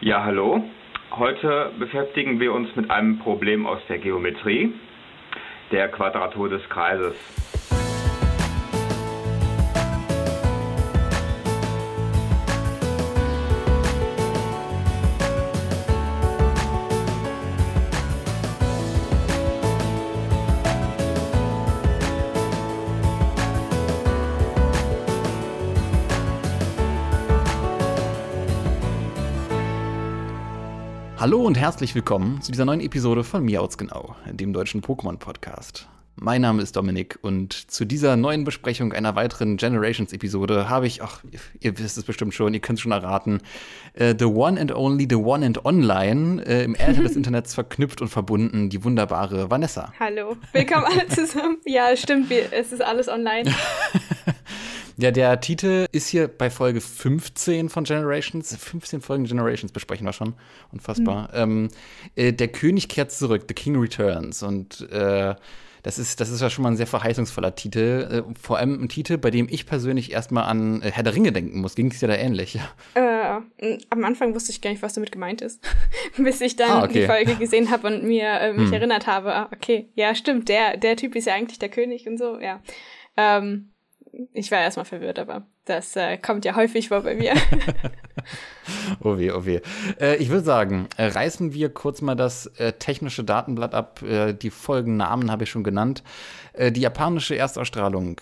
Ja, hallo. Heute beschäftigen wir uns mit einem Problem aus der Geometrie, der Quadratur des Kreises. Hallo und herzlich willkommen zu dieser neuen Episode von Miauts Genau, dem deutschen Pokémon-Podcast. Mein Name ist Dominik und zu dieser neuen Besprechung einer weiteren Generations-Episode habe ich, ach, ihr wisst es bestimmt schon, ihr könnt es schon erraten, äh, The One and Only, The One and Online äh, im Äther des Internets verknüpft und verbunden, die wunderbare Vanessa. Hallo, willkommen alle zusammen. Ja, stimmt, wir, es ist alles online. Ja, der Titel ist hier bei Folge 15 von Generations. 15 Folgen Generations besprechen wir schon. Unfassbar. Mhm. Ähm, äh, der König kehrt zurück, The King Returns. Und äh, das ist, das ist ja schon mal ein sehr verheißungsvoller Titel. Äh, vor allem ein Titel, bei dem ich persönlich erstmal an äh, Herr der Ringe denken muss. Ging es dir da ähnlich? Äh, am Anfang wusste ich gar nicht, was damit gemeint ist. Bis ich dann ah, okay. die Folge gesehen habe und mir äh, mich hm. erinnert habe, ah, okay, ja, stimmt, der, der Typ ist ja eigentlich der König und so, ja. Ähm, ich war erstmal verwirrt, aber das äh, kommt ja häufig vor bei mir. oh weh, oh weh. Äh, ich würde sagen, äh, reißen wir kurz mal das äh, technische Datenblatt ab. Äh, die Folgennamen habe ich schon genannt. Äh, die japanische Erstausstrahlung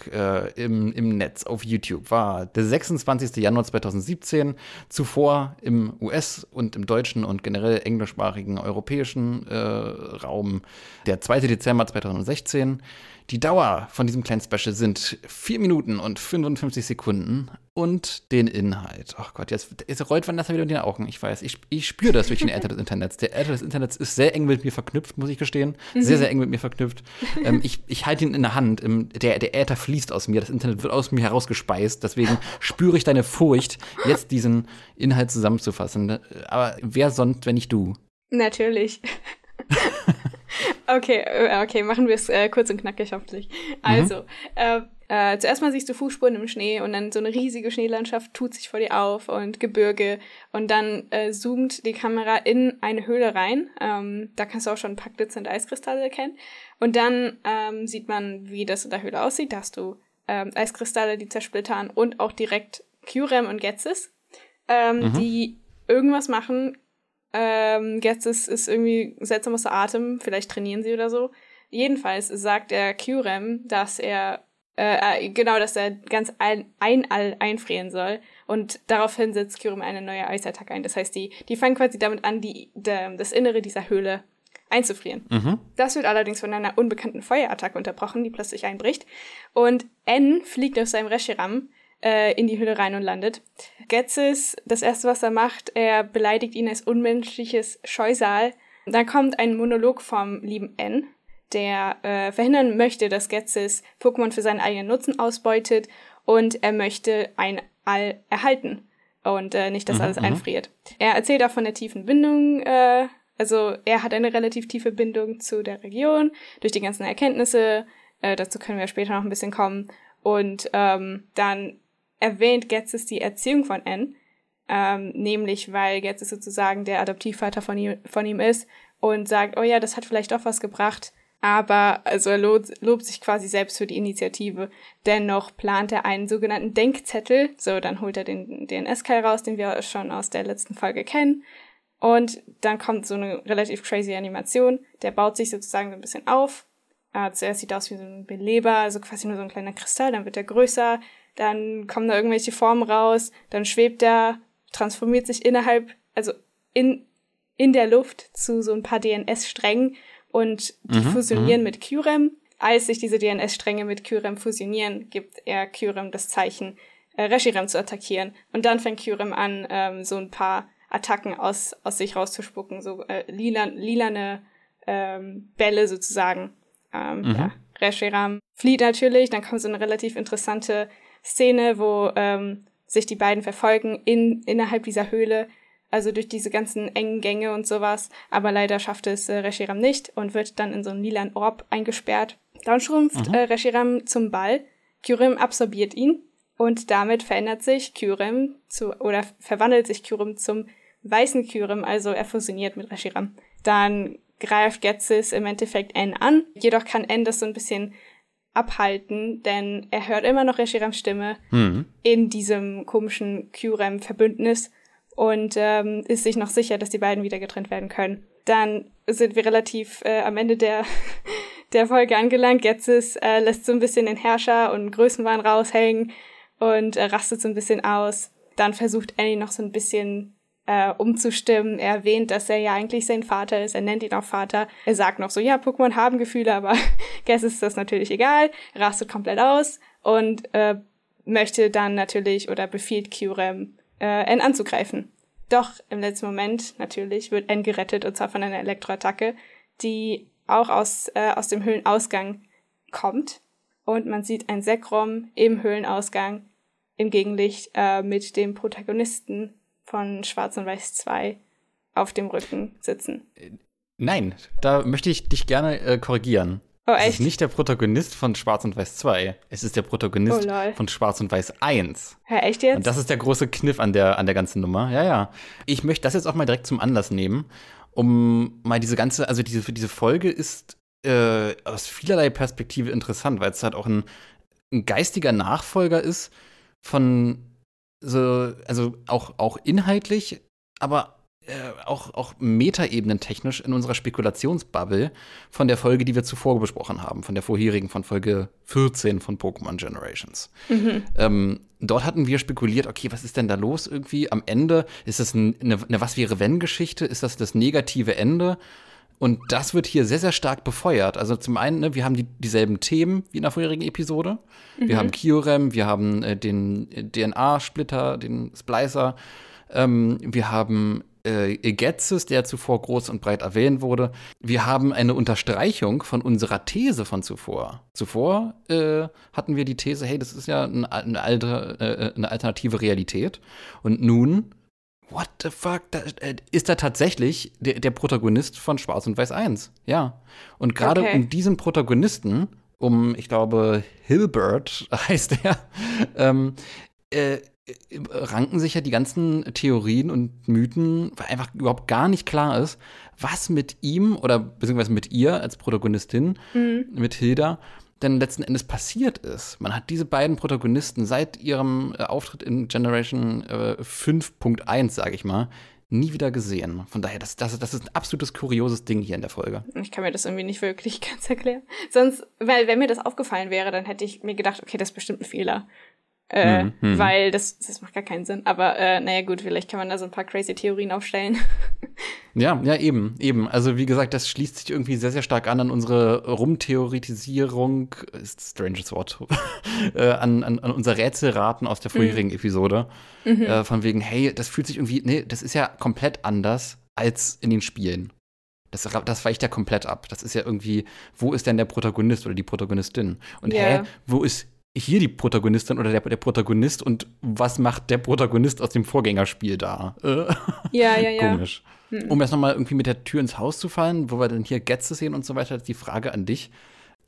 im, im Netz auf YouTube war der 26. Januar 2017. Zuvor im US- und im deutschen und generell englischsprachigen europäischen Raum der 2. Dezember 2016. Die Dauer von diesem kleinen Special sind 4 Minuten und 55 Sekunden und den Inhalt. Ach Gott, jetzt, jetzt rollt Vanessa wieder in den Augen. Ich weiß, ich, ich spüre das durch den Äther des Internets. Der Äther des Internets ist sehr eng mit mir verknüpft, muss ich gestehen. Sehr, sehr eng mit mir verknüpft. ähm, ich ich halte ihn in der Hand. Der, der Äther fließt aus mir. Das Internet wird aus mir herausgespeist. Deswegen spüre ich deine Furcht, jetzt diesen Inhalt zusammenzufassen. Aber wer sonst, wenn nicht du? Natürlich. Okay, äh, okay, machen wir es äh, kurz und knackig hoffentlich. Also, mhm. äh, äh, zuerst mal siehst du Fußspuren im Schnee und dann so eine riesige Schneelandschaft tut sich vor dir auf und Gebirge und dann äh, zoomt die Kamera in eine Höhle rein. Ähm, da kannst du auch schon ein paar glitzernde Eiskristalle erkennen. Und dann ähm, sieht man, wie das in der Höhle aussieht. Da hast du ähm, Eiskristalle, die zersplittern und auch direkt Qrem und Getzes, ähm, mhm. die irgendwas machen, ähm, jetzt ist, irgendwie seltsam außer Atem, vielleicht trainieren sie oder so. Jedenfalls sagt der Qrem, dass er äh, äh, genau, dass er ganz ein, ein All einfrieren soll. Und daraufhin setzt Kyurem eine neue Eisattacke ein. Das heißt, die, die fangen quasi damit an, die, de, das Innere dieser Höhle einzufrieren. Mhm. Das wird allerdings von einer unbekannten Feuerattacke unterbrochen, die plötzlich einbricht. Und N fliegt auf seinem Reshiram äh, in die Hülle rein und landet. Getzes, das erste, was er macht, er beleidigt ihn als unmenschliches Scheusal. Dann kommt ein Monolog vom lieben N, der äh, verhindern möchte, dass Getzes Pokémon für seinen eigenen Nutzen ausbeutet und er möchte ein All erhalten und äh, nicht, dass mhm, alles mhm. einfriert. Er erzählt auch von der tiefen Bindung, äh, also er hat eine relativ tiefe Bindung zu der Region durch die ganzen Erkenntnisse. Äh, dazu können wir später noch ein bisschen kommen. Und ähm, dann erwähnt Getzes die Erziehung von N, ähm, nämlich weil Getzes sozusagen der Adoptivvater von ihm, von ihm ist und sagt, oh ja, das hat vielleicht doch was gebracht, aber also er lobt, lobt sich quasi selbst für die Initiative. Dennoch plant er einen sogenannten Denkzettel, so dann holt er den DNS-Keil raus, den wir schon aus der letzten Folge kennen. Und dann kommt so eine relativ crazy Animation. Der baut sich sozusagen so ein bisschen auf. Äh, zuerst sieht er aus wie so ein Beleber, also quasi nur so ein kleiner Kristall, dann wird er größer, dann kommen da irgendwelche Formen raus, dann schwebt er, transformiert sich innerhalb, also in, in der Luft zu so ein paar DNS-Strängen und die mhm, fusionieren mhm. mit Qrem. Als sich diese DNS-Stränge mit Qrem fusionieren, gibt er Qrem das Zeichen, äh, Reshiram zu attackieren. Und dann fängt Qrem an, ähm, so ein paar Attacken aus, aus sich rauszuspucken, so äh, lila, lilane ähm, Bälle sozusagen. Ähm, mhm. ja. Reshiram flieht natürlich, dann kommt so eine relativ interessante Szene, wo ähm, sich die beiden verfolgen in, innerhalb dieser Höhle, also durch diese ganzen engen Gänge und sowas. Aber leider schafft es äh, Reshiram nicht und wird dann in so einen lilan Orb eingesperrt. Dann schrumpft mhm. äh, Reshiram zum Ball. Kyurem absorbiert ihn und damit verändert sich Kyurem zu, oder verwandelt sich Kyurem zum weißen Kyurem, also er fusioniert mit Reshiram. Dann greift Getzis im Endeffekt N an, jedoch kann N das so ein bisschen abhalten, denn er hört immer noch Reshirams Stimme mhm. in diesem komischen Kyurem-Verbündnis und ähm, ist sich noch sicher, dass die beiden wieder getrennt werden können. Dann sind wir relativ äh, am Ende der, der Folge angelangt. Getzis äh, lässt so ein bisschen den Herrscher und Größenwahn raushängen und äh, rastet so ein bisschen aus. Dann versucht Annie noch so ein bisschen äh, umzustimmen. Er erwähnt, dass er ja eigentlich sein Vater ist. Er nennt ihn auch Vater. Er sagt noch so, ja, Pokémon haben Gefühle, aber Guess ist das natürlich egal. Rastet komplett aus und äh, möchte dann natürlich oder befiehlt Kyurem, äh, N anzugreifen. Doch im letzten Moment natürlich wird N gerettet und zwar von einer Elektroattacke, die auch aus, äh, aus dem Höhlenausgang kommt. Und man sieht ein Sekrom im Höhlenausgang im Gegenlicht äh, mit dem Protagonisten von Schwarz und Weiß 2 auf dem Rücken sitzen. Nein, da möchte ich dich gerne äh, korrigieren. Oh, echt? Es ist nicht der Protagonist von Schwarz und Weiß 2. Es ist der Protagonist oh, von Schwarz und Weiß 1. Ja, echt jetzt? Und das ist der große Kniff an der, an der ganzen Nummer. Ja, ja. Ich möchte das jetzt auch mal direkt zum Anlass nehmen, um mal diese ganze, also diese, diese Folge ist äh, aus vielerlei Perspektive interessant, weil es halt auch ein, ein geistiger Nachfolger ist von so, also auch, auch inhaltlich, aber äh, auch, auch Metaebenen technisch in unserer Spekulationsbubble von der Folge, die wir zuvor besprochen haben, von der vorherigen, von Folge 14 von Pokémon Generations. Mhm. Ähm, dort hatten wir spekuliert, okay, was ist denn da los irgendwie? Am Ende ist das eine, eine Was wäre wenn Geschichte? Ist das das negative Ende? Und das wird hier sehr, sehr stark befeuert. Also zum einen, ne, wir haben die, dieselben Themen wie in der vorherigen Episode. Mhm. Wir haben Kiorem, wir haben äh, den äh, DNA-Splitter, den Splicer. Ähm, wir haben äh, Egetzis, der zuvor groß und breit erwähnt wurde. Wir haben eine Unterstreichung von unserer These von zuvor. Zuvor äh, hatten wir die These, hey, das ist ja eine, eine, alte, äh, eine alternative Realität. Und nun what the fuck, da, äh, ist da tatsächlich der, der, Protagonist von Schwarz und Weiß 1. Ja. Und gerade okay. um diesen Protagonisten, um, ich glaube, Hilbert heißt er, ähm, äh, ranken sich ja die ganzen Theorien und Mythen, weil einfach überhaupt gar nicht klar ist, was mit ihm oder beziehungsweise mit ihr als Protagonistin, mhm. mit Hilda, denn letzten Endes passiert ist. Man hat diese beiden Protagonisten seit ihrem äh, Auftritt in Generation äh, 5.1, sage ich mal, nie wieder gesehen. Von daher, das, das, das ist ein absolutes kurioses Ding hier in der Folge. Ich kann mir das irgendwie nicht wirklich ganz erklären. Sonst, weil wenn mir das aufgefallen wäre, dann hätte ich mir gedacht, okay, das ist bestimmt ein Fehler. Äh, hm, hm. Weil das, das macht gar keinen Sinn. Aber äh, naja gut, vielleicht kann man da so ein paar crazy Theorien aufstellen. ja, ja, eben, eben. Also wie gesagt, das schließt sich irgendwie sehr, sehr stark an an unsere Rumtheoretisierung, ist stranges Wort, äh, an, an, an unser Rätselraten aus der vorherigen mhm. Episode. Mhm. Äh, von wegen, hey, das fühlt sich irgendwie, nee, das ist ja komplett anders als in den Spielen. Das, das weicht ja komplett ab. Das ist ja irgendwie, wo ist denn der Protagonist oder die Protagonistin? Und yeah. hä, wo ist hier die Protagonistin oder der, der, Protagonist und was macht der Protagonist aus dem Vorgängerspiel da? Äh. Ja, ja, ja. Komisch. Mhm. Um jetzt nochmal irgendwie mit der Tür ins Haus zu fallen, wo wir dann hier Getzes sehen und so weiter, die Frage an dich.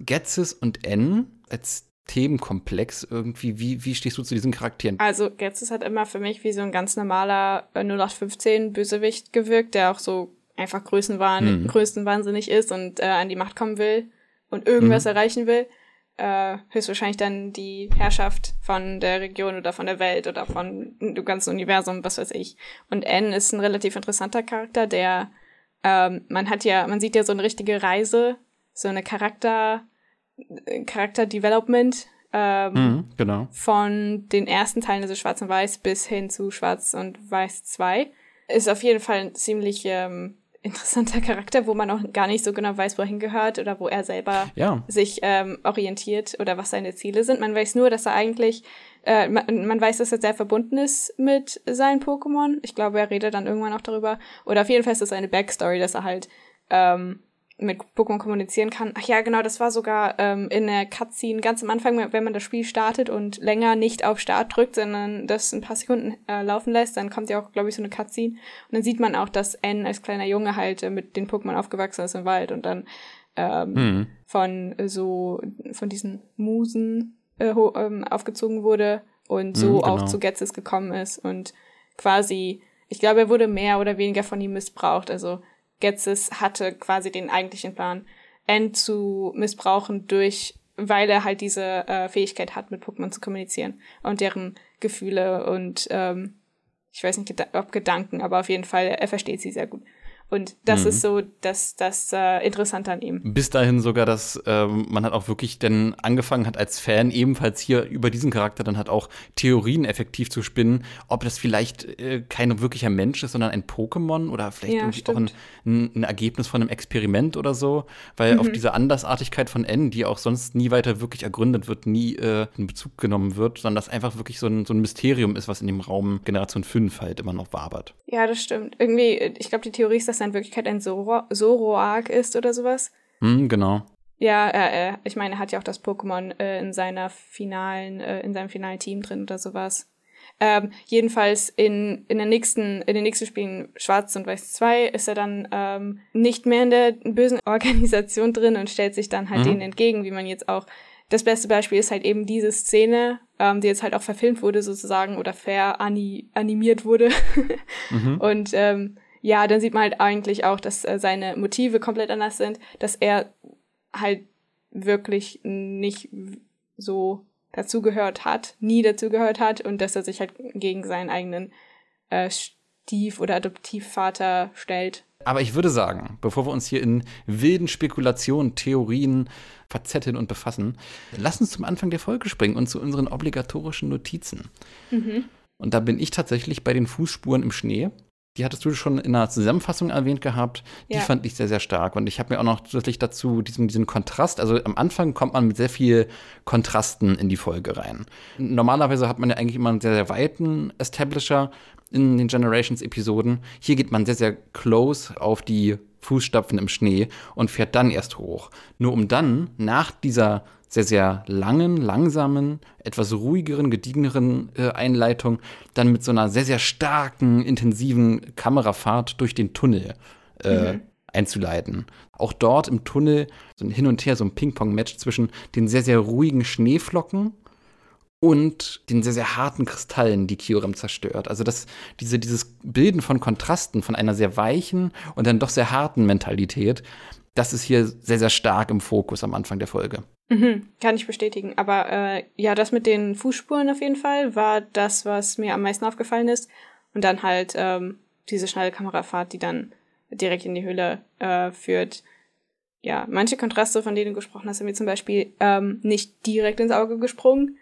Getzes und N als Themenkomplex irgendwie, wie, wie stehst du zu diesen Charakteren? Also Getzes hat immer für mich wie so ein ganz normaler 0815 Bösewicht gewirkt, der auch so einfach Größenwahn, mhm. größenwahnsinnig ist und äh, an die Macht kommen will und irgendwas mhm. erreichen will äh, höchstwahrscheinlich dann die Herrschaft von der Region oder von der Welt oder von dem ganzen Universum, was weiß ich. Und N ist ein relativ interessanter Charakter, der ähm, man hat ja, man sieht ja so eine richtige Reise, so eine Charakter, Charakter-Development ähm, mhm, genau. von den ersten Teilen, also Schwarz und Weiß, bis hin zu Schwarz und Weiß 2. Ist auf jeden Fall ein ziemlich ähm, interessanter Charakter, wo man auch gar nicht so genau weiß, wohin gehört oder wo er selber ja. sich ähm, orientiert oder was seine Ziele sind. Man weiß nur, dass er eigentlich, äh, man, man, weiß, dass er sehr verbunden ist mit seinen Pokémon. Ich glaube, er redet dann irgendwann auch darüber. Oder auf jeden Fall ist das eine Backstory, dass er halt ähm, mit Pokémon kommunizieren kann. Ach ja, genau, das war sogar ähm, in der Cutscene ganz am Anfang, wenn man das Spiel startet und länger nicht auf Start drückt, sondern das ein paar Sekunden äh, laufen lässt, dann kommt ja auch, glaube ich, so eine Cutscene. Und dann sieht man auch, dass N als kleiner Junge halt äh, mit den Pokémon aufgewachsen ist im Wald und dann ähm, mhm. von so, von diesen Musen äh, ähm, aufgezogen wurde und so mhm, genau. auch zu Getzes gekommen ist und quasi ich glaube, er wurde mehr oder weniger von ihm missbraucht. Also Getzes hatte quasi den eigentlichen Plan, N zu missbrauchen durch, weil er halt diese äh, Fähigkeit hat, mit Pokémon zu kommunizieren und deren Gefühle und ähm, ich weiß nicht, ob Gedanken, aber auf jeden Fall, er versteht sie sehr gut. Und das mhm. ist so das, das äh, Interessante an ihm. Bis dahin sogar, dass ähm, man hat auch wirklich dann angefangen hat als Fan ebenfalls hier über diesen Charakter dann hat auch Theorien effektiv zu spinnen, ob das vielleicht äh, kein wirklicher Mensch ist, sondern ein Pokémon oder vielleicht ja, irgendwie auch ein, ein, ein, Ergebnis von einem Experiment oder so, weil mhm. auf diese Andersartigkeit von N, die auch sonst nie weiter wirklich ergründet wird, nie äh, in Bezug genommen wird, sondern das einfach wirklich so ein, so ein Mysterium ist, was in dem Raum Generation 5 halt immer noch wabert. Ja, das stimmt. Irgendwie, ich glaube, die Theorie ist, dass dass er in Wirklichkeit ein Zoroark ist oder sowas. Hm, genau. Ja, äh, äh, ich meine, er hat ja auch das Pokémon äh, in seiner finalen, äh, in seinem finalen Team drin oder sowas. Ähm, jedenfalls in, in, der nächsten, in den nächsten Spielen Schwarz und Weiß 2 ist er dann ähm, nicht mehr in der bösen Organisation drin und stellt sich dann halt mhm. denen entgegen, wie man jetzt auch. Das beste Beispiel ist halt eben diese Szene, ähm, die jetzt halt auch verfilmt wurde sozusagen oder fair animiert wurde. mhm. Und ähm, ja, dann sieht man halt eigentlich auch, dass äh, seine Motive komplett anders sind, dass er halt wirklich nicht so dazugehört hat, nie dazugehört hat und dass er sich halt gegen seinen eigenen äh, Stief- oder Adoptivvater stellt. Aber ich würde sagen, bevor wir uns hier in wilden Spekulationen, Theorien verzetteln und befassen, lass uns zum Anfang der Folge springen und zu unseren obligatorischen Notizen. Mhm. Und da bin ich tatsächlich bei den Fußspuren im Schnee die hattest du schon in einer Zusammenfassung erwähnt gehabt. Die ja. fand ich sehr, sehr stark. Und ich habe mir auch noch zusätzlich dazu diesen, diesen Kontrast, also am Anfang kommt man mit sehr viel Kontrasten in die Folge rein. Normalerweise hat man ja eigentlich immer einen sehr, sehr weiten Establisher in den Generations-Episoden. Hier geht man sehr, sehr close auf die Fußstapfen im Schnee und fährt dann erst hoch. Nur um dann nach dieser sehr, sehr langen, langsamen, etwas ruhigeren, gediegeneren äh, Einleitung dann mit so einer sehr, sehr starken, intensiven Kamerafahrt durch den Tunnel äh, mhm. einzuleiten. Auch dort im Tunnel so ein Hin und Her, so ein Ping-Pong-Match zwischen den sehr, sehr ruhigen Schneeflocken und den sehr, sehr harten Kristallen, die Kyurem zerstört. Also das, diese, dieses Bilden von Kontrasten, von einer sehr weichen und dann doch sehr harten Mentalität, das ist hier sehr, sehr stark im Fokus am Anfang der Folge. Mhm, kann ich bestätigen. Aber äh, ja, das mit den Fußspuren auf jeden Fall war das, was mir am meisten aufgefallen ist. Und dann halt ähm, diese schnelle Kamerafahrt, die dann direkt in die Höhle äh, führt. Ja, manche Kontraste, von denen du gesprochen hast, sind mir zum Beispiel ähm, nicht direkt ins Auge gesprungen.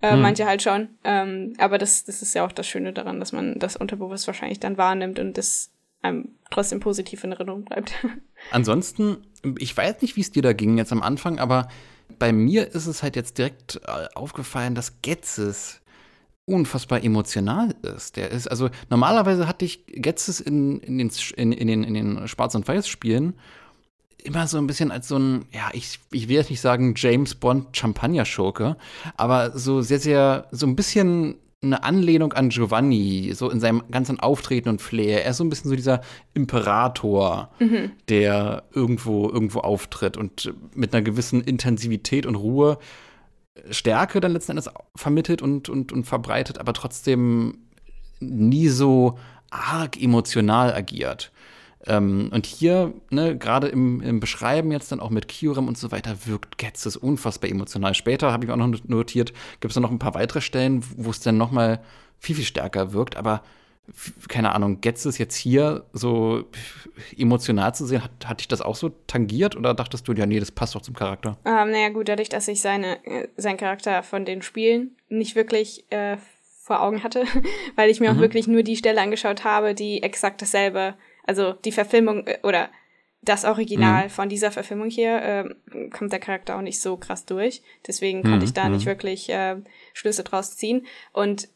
Äh, hm. Manche halt schon. Ähm, aber das, das ist ja auch das Schöne daran, dass man das unterbewusst wahrscheinlich dann wahrnimmt und das einem trotzdem positiv in Erinnerung bleibt. Ansonsten, ich weiß nicht, wie es dir da ging jetzt am Anfang, aber bei mir ist es halt jetzt direkt äh, aufgefallen, dass Getzes unfassbar emotional ist. Der ist, also normalerweise hatte ich Getzes in, in, den, in, in, den, in den Schwarz- und Weiß-Spielen immer so ein bisschen als so ein, ja, ich, ich will jetzt nicht sagen James Bond Champagner-Schurke, aber so sehr, sehr, so ein bisschen eine Anlehnung an Giovanni, so in seinem ganzen Auftreten und Flair. Er ist so ein bisschen so dieser Imperator, mhm. der irgendwo, irgendwo auftritt und mit einer gewissen Intensivität und Ruhe Stärke dann letzten Endes vermittelt und, und, und verbreitet, aber trotzdem nie so arg emotional agiert. Ähm, und hier, ne, gerade im, im, Beschreiben jetzt dann auch mit Kyurem und so weiter, wirkt Getzes unfassbar emotional. Später habe ich auch noch notiert, gibt es noch ein paar weitere Stellen, wo es dann noch mal viel, viel stärker wirkt. Aber keine Ahnung, Getzes jetzt hier so emotional zu sehen, hat, hat dich das auch so tangiert oder dachtest du, ja, nee, das passt doch zum Charakter? Ähm, naja, gut, dadurch, dass ich seine, äh, seinen Charakter von den Spielen nicht wirklich äh, vor Augen hatte, weil ich mir mhm. auch wirklich nur die Stelle angeschaut habe, die exakt dasselbe also die Verfilmung äh, oder das Original mhm. von dieser Verfilmung hier äh, kommt der Charakter auch nicht so krass durch. Deswegen konnte mhm. ich da nicht mhm. wirklich äh, Schlüsse draus ziehen. Und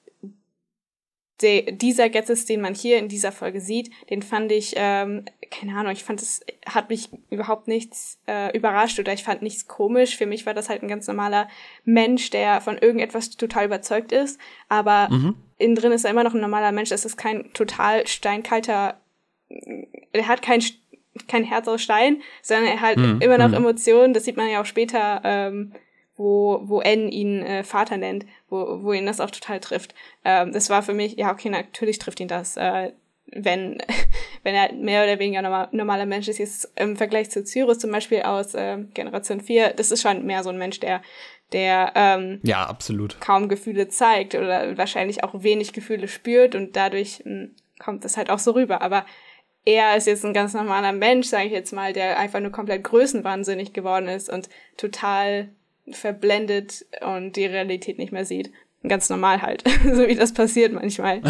de, dieser Getzes, den man hier in dieser Folge sieht, den fand ich, ähm, keine Ahnung, ich fand es, hat mich überhaupt nichts äh, überrascht oder ich fand nichts komisch. Für mich war das halt ein ganz normaler Mensch, der von irgendetwas total überzeugt ist. Aber mhm. innen drin ist er immer noch ein normaler Mensch. Es ist kein total steinkalter er hat kein, kein Herz aus Stein, sondern er hat mhm. immer noch mhm. Emotionen. Das sieht man ja auch später, ähm, wo, wo N ihn äh, Vater nennt, wo, wo ihn das auch total trifft. Ähm, das war für mich, ja, okay, natürlich trifft ihn das. Äh, wenn, wenn er mehr oder weniger normal, normaler Mensch ist, jetzt im Vergleich zu Cyrus zum Beispiel aus äh, Generation 4, das ist schon mehr so ein Mensch, der, der ähm, ja, absolut. kaum Gefühle zeigt oder wahrscheinlich auch wenig Gefühle spürt und dadurch mh, hm, kommt das halt auch so rüber. Aber er ist jetzt ein ganz normaler Mensch, sage ich jetzt mal, der einfach nur komplett größenwahnsinnig geworden ist und total verblendet und die Realität nicht mehr sieht. Ganz normal halt, so wie das passiert manchmal.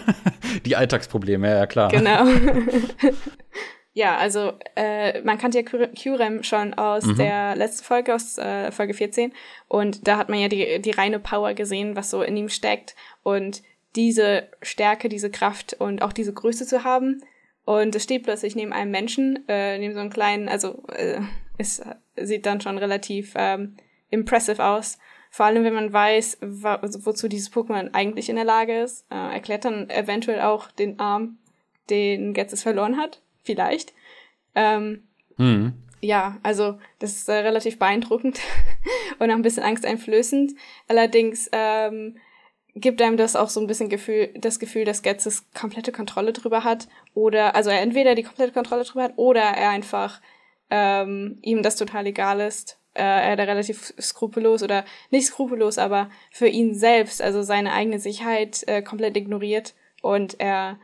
die Alltagsprobleme, ja, klar. Genau. ja, also äh, man kannte ja Curem schon aus mhm. der letzten Folge, aus äh, Folge 14. Und da hat man ja die, die reine Power gesehen, was so in ihm steckt. Und diese Stärke, diese Kraft und auch diese Größe zu haben. Und es steht plötzlich neben einem Menschen, äh, neben so einem kleinen, also äh, es sieht dann schon relativ ähm, impressive aus. Vor allem, wenn man weiß, wozu dieses Pokémon eigentlich in der Lage ist. Äh, erklärt dann eventuell auch den Arm, den Getzes verloren hat. Vielleicht. Ähm, mhm. Ja, also das ist äh, relativ beeindruckend und auch ein bisschen angsteinflößend. Allerdings ähm, gibt einem das auch so ein bisschen Gefühl, das Gefühl, dass Getzes komplette Kontrolle drüber hat. Oder, also er entweder die komplette Kontrolle drüber hat oder er einfach ähm, ihm das total egal ist äh, er da relativ skrupellos oder nicht skrupellos, aber für ihn selbst, also seine eigene Sicherheit äh, komplett ignoriert und er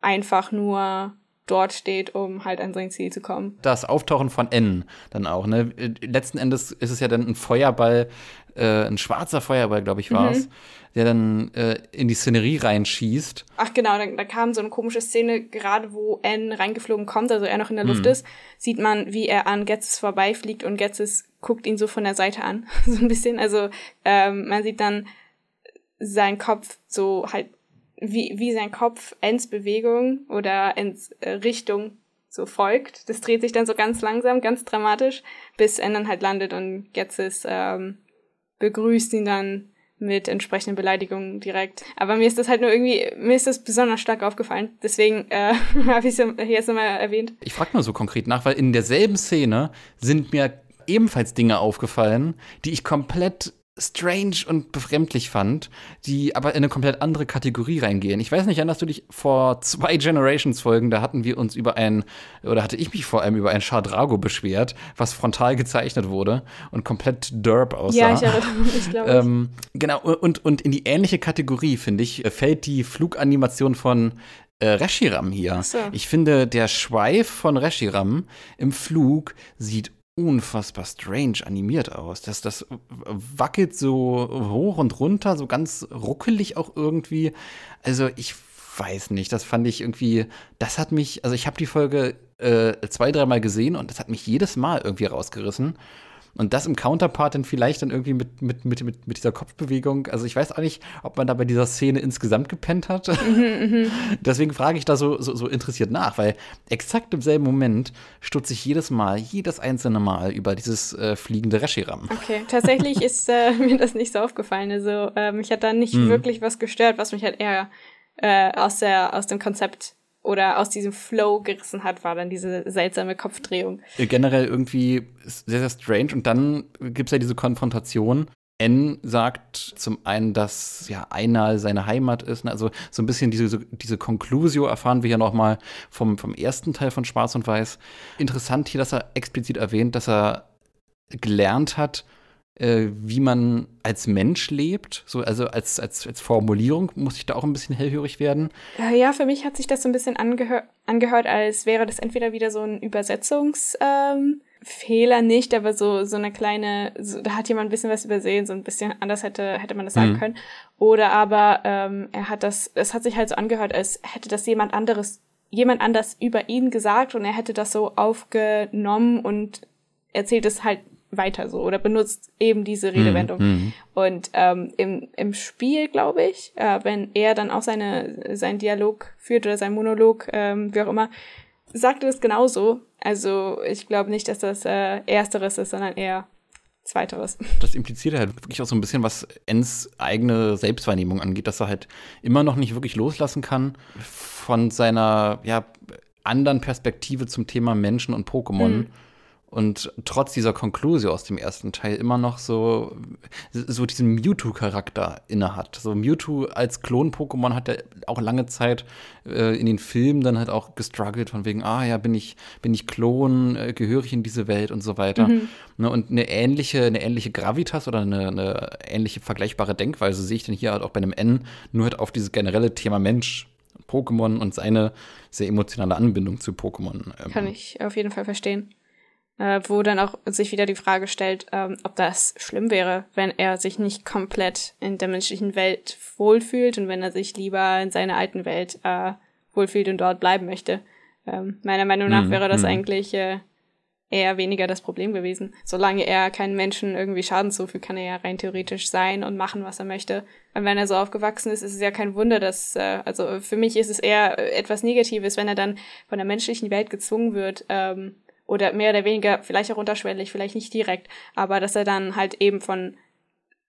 einfach nur dort steht, um halt an sein Ziel zu kommen. Das Auftauchen von N dann auch, ne? Letzten Endes ist es ja dann ein Feuerball, äh, ein schwarzer Feuerball, glaube ich, war es, mhm. der dann äh, in die Szenerie reinschießt. Ach genau, da, da, kam so eine komische Szene, gerade wo N reingeflogen kommt, also er noch in der Luft mhm. ist, sieht man, wie er an Getzes vorbeifliegt und Getzes guckt ihn so von der Seite an, so ein bisschen. Also ähm, man sieht dann sein Kopf so halt, wie, wie sein Kopf ins Bewegung oder ins äh, Richtung so folgt. Das dreht sich dann so ganz langsam, ganz dramatisch, bis er dann halt landet und Getzes ähm, begrüßt ihn dann mit entsprechenden Beleidigungen direkt. Aber mir ist das halt nur irgendwie, mir ist das besonders stark aufgefallen. Deswegen äh, habe ich es hier jetzt nochmal erwähnt. Ich frage mal so konkret nach, weil in derselben Szene sind mir ebenfalls Dinge aufgefallen, die ich komplett strange und befremdlich fand, die aber in eine komplett andere Kategorie reingehen. Ich weiß nicht, erinnerst du dich vor zwei Generations-Folgen, da hatten wir uns über ein, oder hatte ich mich vor allem über ein Chardrago beschwert, was frontal gezeichnet wurde und komplett derb aussah. Ja, ich erinnere mich, glaube ich. ähm, genau, und, und in die ähnliche Kategorie, finde ich, fällt die Fluganimation von äh, Reshiram hier. So. Ich finde, der Schweif von Reshiram im Flug sieht unfassbar strange animiert aus. Das, das wackelt so hoch und runter, so ganz ruckelig auch irgendwie. Also ich weiß nicht, das fand ich irgendwie, das hat mich, also ich habe die Folge äh, zwei, dreimal gesehen und das hat mich jedes Mal irgendwie rausgerissen. Und das im Counterpart dann vielleicht dann irgendwie mit, mit, mit, mit, mit dieser Kopfbewegung. Also ich weiß auch nicht, ob man da bei dieser Szene insgesamt gepennt hat. Mhm, mhm. Deswegen frage ich da so, so, so, interessiert nach, weil exakt im selben Moment stutze ich jedes Mal, jedes einzelne Mal über dieses äh, fliegende Reshiram. Okay, tatsächlich ist äh, mir das nicht so aufgefallen. Also äh, mich hat da nicht mhm. wirklich was gestört, was mich halt eher äh, aus, der, aus dem Konzept oder aus diesem Flow gerissen hat, war dann diese seltsame Kopfdrehung. Generell irgendwie sehr, sehr strange. Und dann gibt es ja diese Konfrontation. N sagt zum einen, dass ja Einal seine Heimat ist. Ne? Also so ein bisschen diese, diese Conclusio erfahren wir ja noch mal vom, vom ersten Teil von Schwarz und Weiß. Interessant hier, dass er explizit erwähnt, dass er gelernt hat, äh, wie man als Mensch lebt. So, also als, als, als Formulierung muss ich da auch ein bisschen hellhörig werden. Äh, ja, für mich hat sich das so ein bisschen angehör angehört, als wäre das entweder wieder so ein Übersetzungsfehler ähm, nicht, aber so, so eine kleine, so, da hat jemand ein bisschen was übersehen, so ein bisschen anders hätte, hätte man das sagen mhm. können. Oder aber ähm, er hat das, es hat sich halt so angehört, als hätte das jemand anderes, jemand anders über ihn gesagt und er hätte das so aufgenommen und erzählt es halt weiter so oder benutzt eben diese mhm, Redewendung. Mhm. Und ähm, im, im Spiel, glaube ich, äh, wenn er dann auch seine, seinen Dialog führt oder sein Monolog, ähm, wie auch immer, sagt er das genauso. Also ich glaube nicht, dass das äh, Ersteres ist, sondern eher Zweiteres. Das impliziert halt wirklich auch so ein bisschen, was Ens eigene Selbstwahrnehmung angeht, dass er halt immer noch nicht wirklich loslassen kann von seiner ja, anderen Perspektive zum Thema Menschen und Pokémon. Mhm und trotz dieser Konklusion aus dem ersten Teil immer noch so, so diesen Mewtwo-Charakter innehat. So Mewtwo als Klon-Pokémon hat ja auch lange Zeit äh, in den Filmen dann halt auch gestruggelt von wegen, ah ja, bin ich, bin ich Klon, äh, gehöre ich in diese Welt und so weiter. Mhm. Ne, und eine ähnliche, eine ähnliche Gravitas oder eine, eine ähnliche vergleichbare Denkweise sehe ich dann hier halt auch bei einem N, nur halt auf dieses generelle Thema Mensch Pokémon und seine sehr emotionale Anbindung zu Pokémon. Ähm. Kann ich auf jeden Fall verstehen äh, wo dann auch sich wieder die Frage stellt, ähm, ob das schlimm wäre, wenn er sich nicht komplett in der menschlichen Welt wohlfühlt und wenn er sich lieber in seiner alten Welt äh, wohlfühlt und dort bleiben möchte. Ähm, meiner Meinung nach mhm. wäre das mhm. eigentlich äh, eher weniger das Problem gewesen. Solange er keinen Menschen irgendwie Schaden zufügt, kann er ja rein theoretisch sein und machen, was er möchte. Und wenn er so aufgewachsen ist, ist es ja kein Wunder, dass, äh, also für mich ist es eher etwas Negatives, wenn er dann von der menschlichen Welt gezwungen wird, ähm, oder mehr oder weniger, vielleicht auch unterschwellig, vielleicht nicht direkt, aber dass er dann halt eben von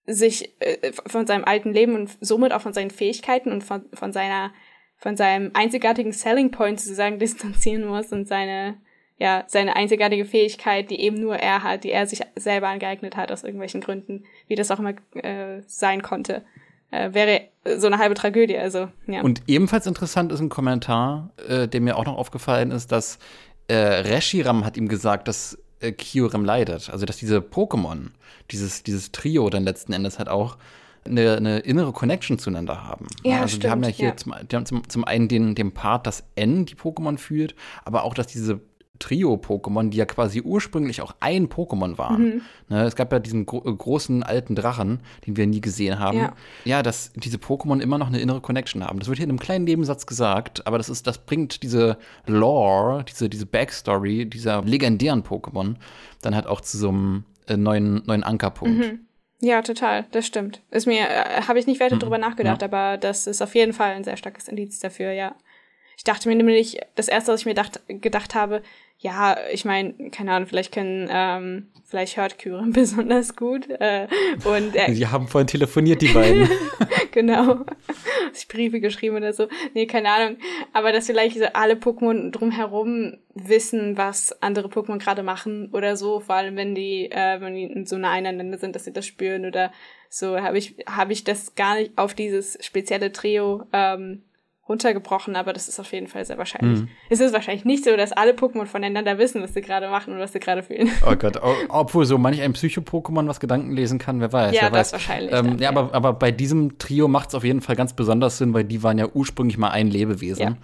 sich, äh, von seinem alten Leben und somit auch von seinen Fähigkeiten und von, von seiner, von seinem einzigartigen Selling Point sozusagen distanzieren muss und seine, ja, seine einzigartige Fähigkeit, die eben nur er hat, die er sich selber angeeignet hat aus irgendwelchen Gründen, wie das auch immer äh, sein konnte, äh, wäre so eine halbe Tragödie. Also, ja. Und ebenfalls interessant ist ein Kommentar, äh, der mir auch noch aufgefallen ist, dass äh, Reshiram hat ihm gesagt, dass äh, Kyurem leidet. Also, dass diese Pokémon, dieses, dieses Trio dann letzten Endes halt auch eine, eine innere Connection zueinander haben. Ja, also, stimmt, die haben ja hier ja. Zum, die haben zum, zum einen den, den Part, dass N die Pokémon fühlt, aber auch, dass diese Trio-Pokémon, die ja quasi ursprünglich auch ein Pokémon waren. Mhm. Ne, es gab ja diesen gro großen alten Drachen, den wir nie gesehen haben. Ja. ja, dass diese Pokémon immer noch eine innere Connection haben. Das wird hier in einem kleinen Nebensatz gesagt, aber das ist, das bringt diese Lore, diese, diese Backstory dieser legendären Pokémon dann halt auch zu so einem äh, neuen, neuen Ankerpunkt. Mhm. Ja, total, das stimmt. Ist mir, äh, habe ich nicht weiter mhm. drüber nachgedacht, ja. aber das ist auf jeden Fall ein sehr starkes Indiz dafür, ja. Ich dachte mir nämlich, das erste, was ich mir dacht, gedacht habe, ja, ich meine, keine Ahnung, vielleicht können, ähm, vielleicht hört Kyren besonders gut. Äh, und er, Die haben vorhin telefoniert, die beiden. genau. ich Briefe geschrieben oder so. Nee, keine Ahnung. Aber dass vielleicht so alle Pokémon drumherum wissen, was andere Pokémon gerade machen oder so, vor allem wenn die, äh, wenn die in so nah einander sind, dass sie das spüren oder so, habe ich, habe ich das gar nicht auf dieses spezielle Trio ähm, runtergebrochen, aber das ist auf jeden Fall sehr wahrscheinlich. Mhm. Es ist wahrscheinlich nicht so, dass alle Pokémon voneinander wissen, was sie gerade machen und was sie gerade fühlen. Oh Gott, obwohl so manch ein Psycho-Pokémon was Gedanken lesen kann, wer weiß. Ja, wer das weiß. wahrscheinlich. Ähm, dann, ja, ja, Aber, aber bei diesem Trio macht es auf jeden Fall ganz besonders Sinn, weil die waren ja ursprünglich mal ein Lebewesen. Ja.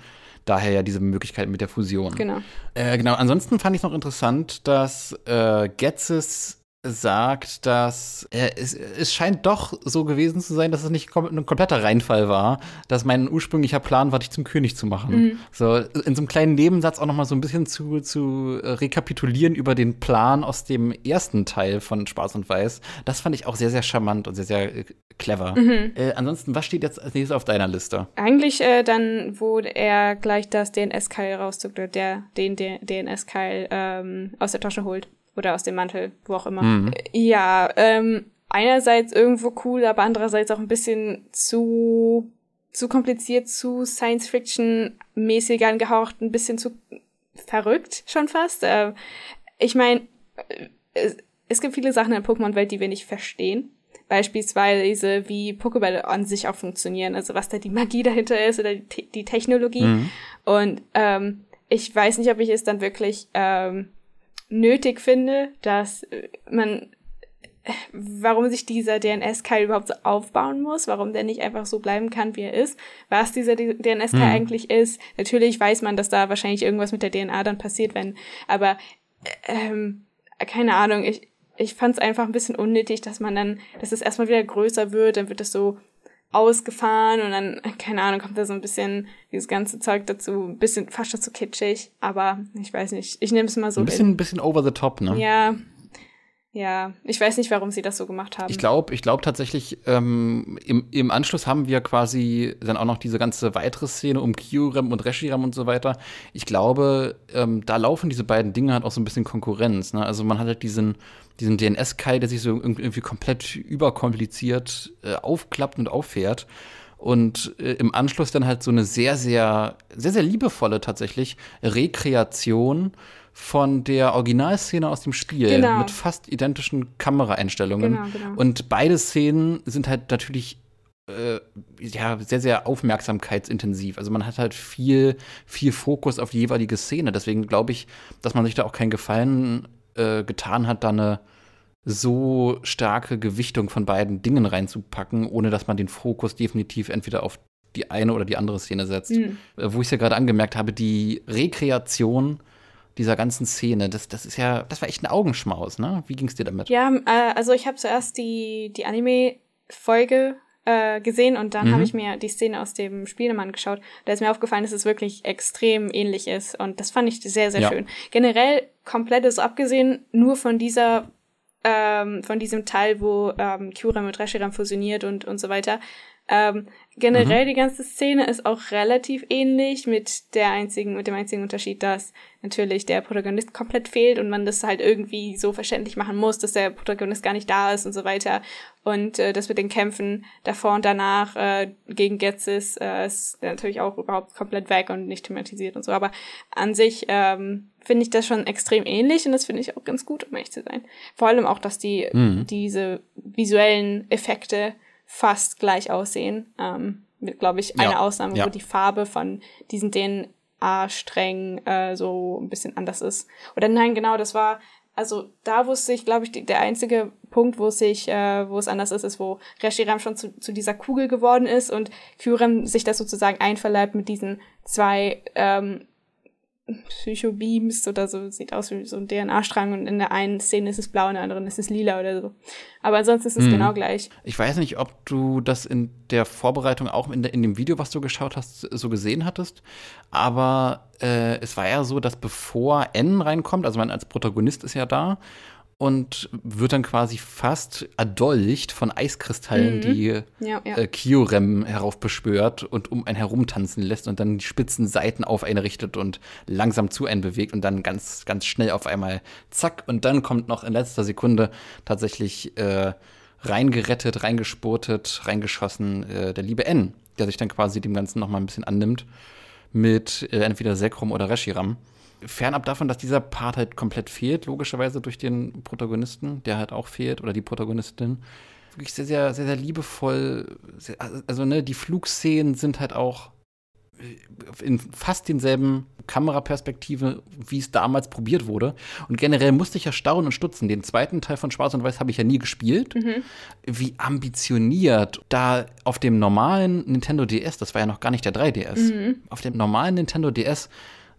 Daher ja diese Möglichkeit mit der Fusion. Genau. Äh, genau. Ansonsten fand ich noch interessant, dass äh, Getzes sagt, dass äh, es, es scheint doch so gewesen zu sein, dass es nicht kom ein kompletter Reinfall war, dass mein ursprünglicher Plan war, dich zum König zu machen. Mhm. So in so einem kleinen Nebensatz auch noch mal so ein bisschen zu, zu rekapitulieren über den Plan aus dem ersten Teil von Spaß und Weiß. Das fand ich auch sehr, sehr charmant und sehr, sehr äh, clever. Mhm. Äh, ansonsten, was steht jetzt als nächstes auf deiner Liste? Eigentlich äh, dann, wo er gleich das DNS-Keil rauszog, der den DNS-Keil ähm, aus der Tasche holt. Oder aus dem Mantel, wo auch immer. Mhm. Ja, ähm, einerseits irgendwo cool, aber andererseits auch ein bisschen zu, zu kompliziert, zu Science-Fiction-mäßig angehaucht, ein bisschen zu verrückt schon fast. Äh, ich meine, es, es gibt viele Sachen in der Pokémon-Welt, die wir nicht verstehen. Beispielsweise, wie Pokébälle an sich auch funktionieren, also was da die Magie dahinter ist oder die, die Technologie. Mhm. Und ähm, ich weiß nicht, ob ich es dann wirklich ähm, nötig finde, dass äh, man warum sich dieser DNS-Keil überhaupt so aufbauen muss, warum der nicht einfach so bleiben kann, wie er ist, was dieser DNS-Keil mhm. eigentlich ist. Natürlich weiß man, dass da wahrscheinlich irgendwas mit der DNA dann passiert, wenn, aber ähm, keine Ahnung, ich, ich fand es einfach ein bisschen unnötig, dass man dann, dass es erstmal wieder größer wird, dann wird es so ausgefahren und dann, keine Ahnung, kommt da so ein bisschen dieses ganze Zeug dazu, ein bisschen fast dazu kitschig, aber ich weiß nicht, ich nehme es mal so. Ein bisschen, ein bisschen over the top, ne? Ja. Ja, ich weiß nicht, warum sie das so gemacht haben. Ich glaube, ich glaube tatsächlich, ähm, im, im Anschluss haben wir quasi dann auch noch diese ganze weitere Szene um Kyurem und Reshiram und so weiter. Ich glaube, ähm, da laufen diese beiden Dinge halt auch so ein bisschen Konkurrenz. Ne? Also man hat halt diesen, diesen DNS-Keil, der sich so irgendwie komplett überkompliziert äh, aufklappt und auffährt. und äh, im Anschluss dann halt so eine sehr, sehr, sehr, sehr liebevolle tatsächlich Rekreation von der Originalszene aus dem Spiel genau. mit fast identischen Kameraeinstellungen. Genau, genau. Und beide Szenen sind halt natürlich äh, ja, sehr, sehr aufmerksamkeitsintensiv. Also man hat halt viel, viel Fokus auf die jeweilige Szene. Deswegen glaube ich, dass man sich da auch keinen Gefallen äh, getan hat, da eine so starke Gewichtung von beiden Dingen reinzupacken, ohne dass man den Fokus definitiv entweder auf die eine oder die andere Szene setzt. Mhm. Wo ich es ja gerade angemerkt habe, die Rekreation dieser ganzen Szene, das, das ist ja, das war echt ein Augenschmaus, ne? Wie ging es dir damit? Ja, äh, also ich habe zuerst die, die Anime-Folge äh, gesehen und dann mhm. habe ich mir die Szene aus dem Spielemann geschaut. Da ist mir aufgefallen, dass es wirklich extrem ähnlich ist und das fand ich sehr, sehr ja. schön. Generell komplett ist abgesehen nur von dieser ähm, von diesem Teil, wo ähm, Kyura mit Reshiram fusioniert und, und so weiter. Ähm, generell mhm. die ganze Szene ist auch relativ ähnlich mit der einzigen, mit dem einzigen Unterschied, dass natürlich der Protagonist komplett fehlt und man das halt irgendwie so verständlich machen muss, dass der Protagonist gar nicht da ist und so weiter. Und äh, das mit den Kämpfen davor und danach äh, gegen Getzis äh, ist natürlich auch überhaupt komplett weg und nicht thematisiert und so. Aber an sich ähm, finde ich das schon extrem ähnlich und das finde ich auch ganz gut, um ehrlich zu sein. Vor allem auch, dass die mhm. diese visuellen Effekte fast gleich aussehen. Ähm, mit, glaube ich, einer ja. Ausnahme, ja. wo die Farbe von diesen DNA-Strängen äh, so ein bisschen anders ist. Oder nein, genau, das war, also da wusste ich, glaube ich, die, der einzige Punkt, wo es sich, äh, wo es anders ist, ist, wo Reshiram schon zu, zu dieser Kugel geworden ist und Kyurem sich das sozusagen einverleibt mit diesen zwei ähm, Psychobeams oder so, sieht aus wie so ein DNA-Strang und in der einen Szene ist es blau, in der anderen ist es lila oder so. Aber ansonsten ist es hm. genau gleich. Ich weiß nicht, ob du das in der Vorbereitung auch in, de, in dem Video, was du geschaut hast, so gesehen hattest, aber äh, es war ja so, dass bevor N reinkommt, also man als Protagonist ist ja da und wird dann quasi fast erdolcht von Eiskristallen, mhm. die ja, ja. Äh, Kyurem heraufbeschwört und um einen herumtanzen lässt und dann die spitzen Seiten auf einen richtet und langsam zu einen bewegt und dann ganz, ganz schnell auf einmal zack und dann kommt noch in letzter Sekunde tatsächlich äh, reingerettet, reingespurtet, reingeschossen äh, der liebe N, der sich dann quasi dem Ganzen noch mal ein bisschen annimmt mit äh, entweder Sekrum oder Reshiram fernab davon, dass dieser Part halt komplett fehlt, logischerweise durch den Protagonisten, der halt auch fehlt, oder die Protagonistin. Wirklich sehr, sehr, sehr, sehr liebevoll. Sehr, also, ne, die Flugszenen sind halt auch in fast denselben Kameraperspektive, wie es damals probiert wurde. Und generell musste ich ja staunen und stutzen. Den zweiten Teil von Schwarz und Weiß habe ich ja nie gespielt. Mhm. Wie ambitioniert da auf dem normalen Nintendo DS, das war ja noch gar nicht der 3DS, mhm. auf dem normalen Nintendo DS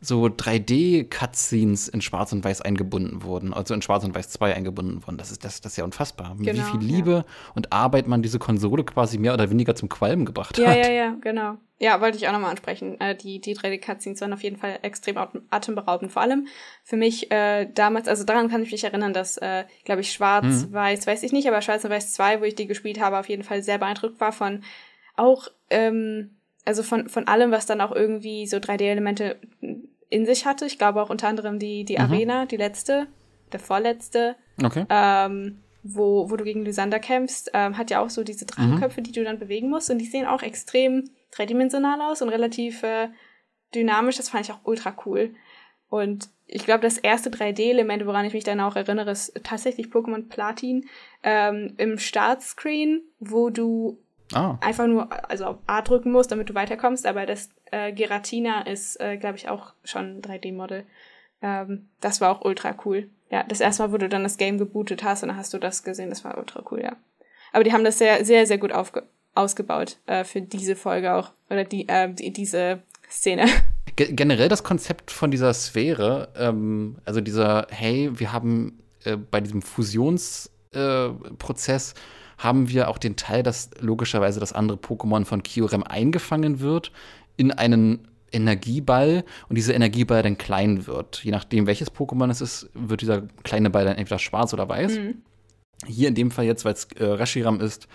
so 3D-Cutscenes in Schwarz und Weiß eingebunden wurden, also in Schwarz und Weiß 2 eingebunden wurden. Das ist, das, das ist ja unfassbar. Genau, wie viel Liebe ja. und Arbeit man diese Konsole quasi mehr oder weniger zum Qualmen gebracht ja, hat. Ja, ja, ja, genau. Ja, wollte ich auch nochmal ansprechen. Äh, die die 3D-Cutscenes waren auf jeden Fall extrem atemberaubend. Vor allem für mich äh, damals, also daran kann ich mich erinnern, dass, äh, glaube ich, Schwarz-Weiß, hm. weiß ich nicht, aber Schwarz und Weiß 2, wo ich die gespielt habe, auf jeden Fall sehr beeindruckt war von auch, ähm, also von, von allem, was dann auch irgendwie so 3D-Elemente in sich hatte. Ich glaube auch unter anderem die, die mhm. Arena, die letzte, der vorletzte, okay. ähm, wo, wo du gegen Lysander kämpfst, ähm, hat ja auch so diese Drachenköpfe, mhm. die du dann bewegen musst. Und die sehen auch extrem dreidimensional aus und relativ äh, dynamisch. Das fand ich auch ultra cool. Und ich glaube, das erste 3D-Element, woran ich mich dann auch erinnere, ist tatsächlich Pokémon Platin ähm, im Startscreen, wo du ah. einfach nur also auf A drücken musst, damit du weiterkommst. Aber das äh, Geratina ist, äh, glaube ich, auch schon ein 3D-Model. Ähm, das war auch ultra cool. Ja, das erste Mal, wo du dann das Game gebootet hast und dann hast du das gesehen, das war ultra cool, ja. Aber die haben das sehr, sehr, sehr gut aufge ausgebaut äh, für diese Folge auch. Oder die, äh, die diese Szene. Generell das Konzept von dieser Sphäre, ähm, also dieser, hey, wir haben äh, bei diesem Fusionsprozess äh, haben wir auch den Teil, dass logischerweise das andere Pokémon von Kyurem eingefangen wird in einen Energieball und dieser Energieball dann klein wird. Je nachdem, welches Pokémon es ist, wird dieser kleine Ball dann entweder schwarz oder weiß. Mhm. Hier in dem Fall jetzt, weil es äh, Reshiram ist,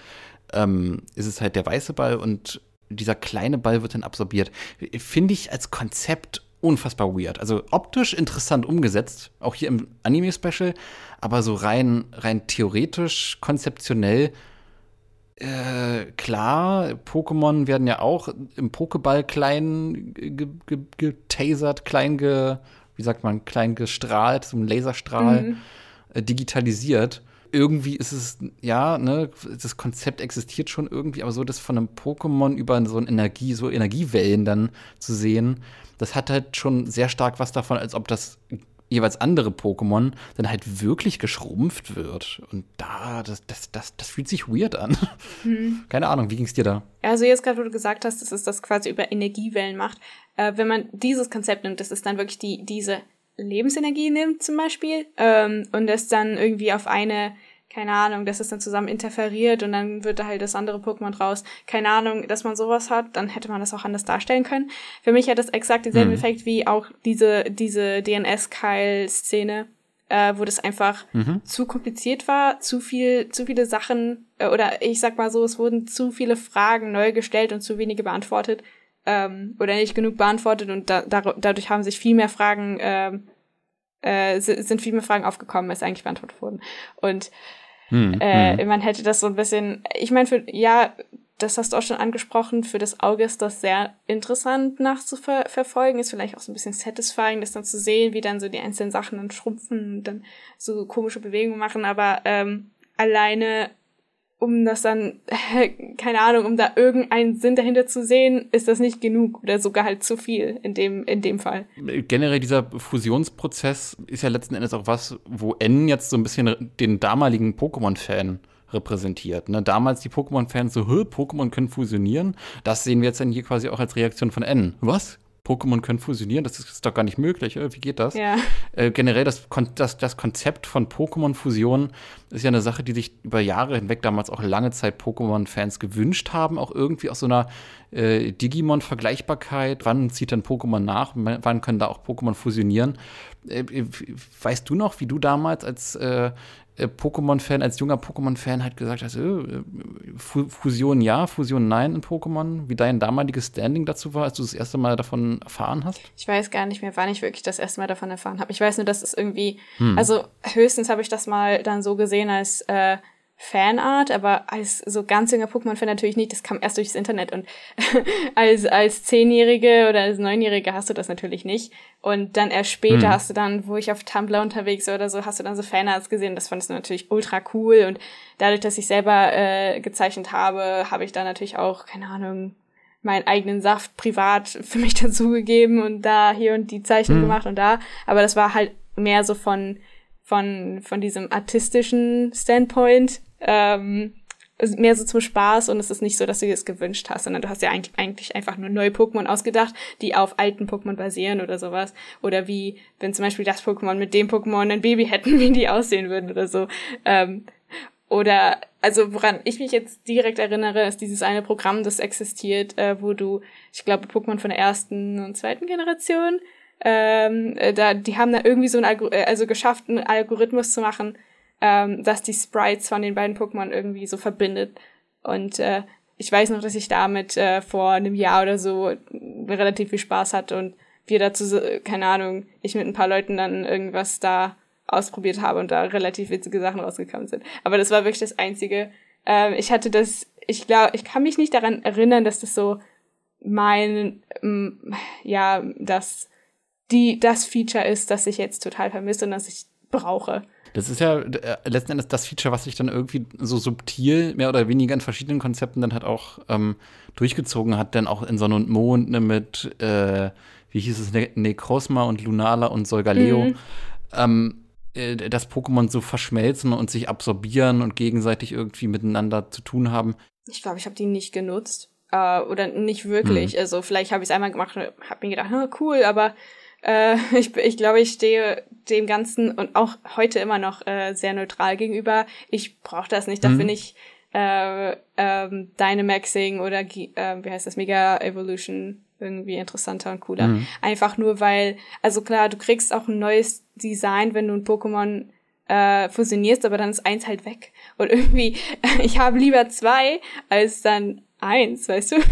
ähm, ist es halt der weiße Ball und dieser kleine Ball wird dann absorbiert. Finde ich als Konzept unfassbar weird. Also optisch interessant umgesetzt, auch hier im Anime-Special, aber so rein, rein theoretisch, konzeptionell äh, klar, Pokémon werden ja auch im Pokéball klein getasert, klein ge, wie sagt man, klein gestrahlt, so ein Laserstrahl mhm. äh, digitalisiert. Irgendwie ist es, ja, ne, das Konzept existiert schon irgendwie, aber so das von einem Pokémon über so eine Energie, so Energiewellen dann zu sehen, das hat halt schon sehr stark was davon, als ob das jeweils andere Pokémon dann halt wirklich geschrumpft wird. Und da, das, das, das, das fühlt sich weird an. Hm. Keine Ahnung, wie ging es dir da? Also jetzt gerade, wo du gesagt hast, dass es das quasi über Energiewellen macht. Äh, wenn man dieses Konzept nimmt, dass es dann wirklich die, diese Lebensenergie nimmt zum Beispiel ähm, und es dann irgendwie auf eine keine Ahnung, dass es dann zusammen interferiert und dann wird da halt das andere Pokémon raus. Keine Ahnung, dass man sowas hat, dann hätte man das auch anders darstellen können. Für mich hat das exakt denselben mhm. Effekt wie auch diese, diese DNS-Keil-Szene, äh, wo das einfach mhm. zu kompliziert war, zu viel, zu viele Sachen, äh, oder ich sag mal so, es wurden zu viele Fragen neu gestellt und zu wenige beantwortet, ähm, oder nicht genug beantwortet und da, da, dadurch haben sich viel mehr Fragen, ähm, äh, sind viel mehr Fragen aufgekommen, als eigentlich beantwortet wurden. Und hm, äh, hm. man hätte das so ein bisschen, ich meine, für, ja, das hast du auch schon angesprochen, für das Auge ist das sehr interessant nachzuverfolgen, ist vielleicht auch so ein bisschen satisfying, das dann zu sehen, wie dann so die einzelnen Sachen dann schrumpfen und dann so komische Bewegungen machen, aber ähm, alleine um das dann, keine Ahnung, um da irgendeinen Sinn dahinter zu sehen, ist das nicht genug oder sogar halt zu viel in dem, in dem Fall. Generell dieser Fusionsprozess ist ja letzten Endes auch was, wo N jetzt so ein bisschen den damaligen Pokémon-Fan repräsentiert. Ne? Damals die Pokémon-Fans so, Pokémon können fusionieren. Das sehen wir jetzt dann hier quasi auch als Reaktion von N. Was? Pokémon können fusionieren, das ist doch gar nicht möglich. Wie geht das? Ja. Äh, generell das, das, das Konzept von Pokémon-Fusion ist ja eine Sache, die sich über Jahre hinweg damals auch lange Zeit Pokémon-Fans gewünscht haben, auch irgendwie aus so einer äh, Digimon-Vergleichbarkeit. Wann zieht dann Pokémon nach? Wann können da auch Pokémon fusionieren? Äh, äh weißt du noch, wie du damals als äh, äh, Pokémon-Fan, als junger Pokémon-Fan halt gesagt hast, äh, Fusion ja, Fusion nein in Pokémon, wie dein damaliges Standing dazu war, als du das erste Mal davon erfahren hast? Ich weiß gar nicht mehr, wann ich wirklich das erste Mal davon erfahren habe. Ich weiß nur, dass es irgendwie, hm. also höchstens habe ich das mal dann so gesehen als äh, Fanart, aber als so ganz junger Pokémon-Fan natürlich nicht. Das kam erst durchs Internet und als, als Zehnjährige oder als Neunjährige hast du das natürlich nicht. Und dann erst später hm. hast du dann, wo ich auf Tumblr unterwegs war oder so, hast du dann so Fanarts gesehen. Das fandest du natürlich ultra cool. Und dadurch, dass ich selber äh, gezeichnet habe, habe ich da natürlich auch, keine Ahnung, meinen eigenen Saft privat für mich dazugegeben und da hier und die Zeichnung hm. gemacht und da. Aber das war halt mehr so von von, von diesem artistischen Standpoint ähm, mehr so zum Spaß und es ist nicht so, dass du dir das gewünscht hast, sondern du hast ja eigentlich, eigentlich einfach nur neue Pokémon ausgedacht, die auf alten Pokémon basieren oder sowas. Oder wie, wenn zum Beispiel das Pokémon mit dem Pokémon ein Baby hätten, wie die aussehen würden oder so. Ähm, oder, also woran ich mich jetzt direkt erinnere, ist dieses eine Programm, das existiert, äh, wo du, ich glaube, Pokémon von der ersten und zweiten Generation, ähm, äh, da, die haben da irgendwie so ein, Algor äh, also geschafft, einen Algorithmus zu machen, ähm, dass die Sprites von den beiden Pokémon irgendwie so verbindet. Und äh, ich weiß noch, dass ich damit äh, vor einem Jahr oder so relativ viel Spaß hatte und wir dazu, so, keine Ahnung, ich mit ein paar Leuten dann irgendwas da ausprobiert habe und da relativ witzige Sachen rausgekommen sind. Aber das war wirklich das Einzige. Ähm, ich hatte das, ich glaube, ich kann mich nicht daran erinnern, dass das so mein, ja, das, die, das Feature ist, das ich jetzt total vermisse und das ich brauche. Das ist ja äh, letzten Endes das Feature, was sich dann irgendwie so subtil, mehr oder weniger in verschiedenen Konzepten dann halt auch ähm, durchgezogen hat, denn auch in Sonne und Mond ne, mit, äh, wie hieß es, ne Necrosma und Lunala und Solgaleo. Mhm. Ähm, äh, dass Pokémon so verschmelzen und sich absorbieren und gegenseitig irgendwie miteinander zu tun haben. Ich glaube, ich habe die nicht genutzt. Äh, oder nicht wirklich. Mhm. Also vielleicht habe ich es einmal gemacht und habe mir gedacht, oh, cool, aber äh, ich, ich glaube, ich stehe dem Ganzen und auch heute immer noch äh, sehr neutral gegenüber. Ich brauche das nicht. Da mhm. finde ich äh, ähm, Dynamaxing oder äh, wie heißt das, Mega Evolution irgendwie interessanter und cooler. Mhm. Einfach nur, weil, also klar, du kriegst auch ein neues Design, wenn du ein Pokémon äh, fusionierst, aber dann ist eins halt weg. Und irgendwie, ich habe lieber zwei als dann eins, weißt du?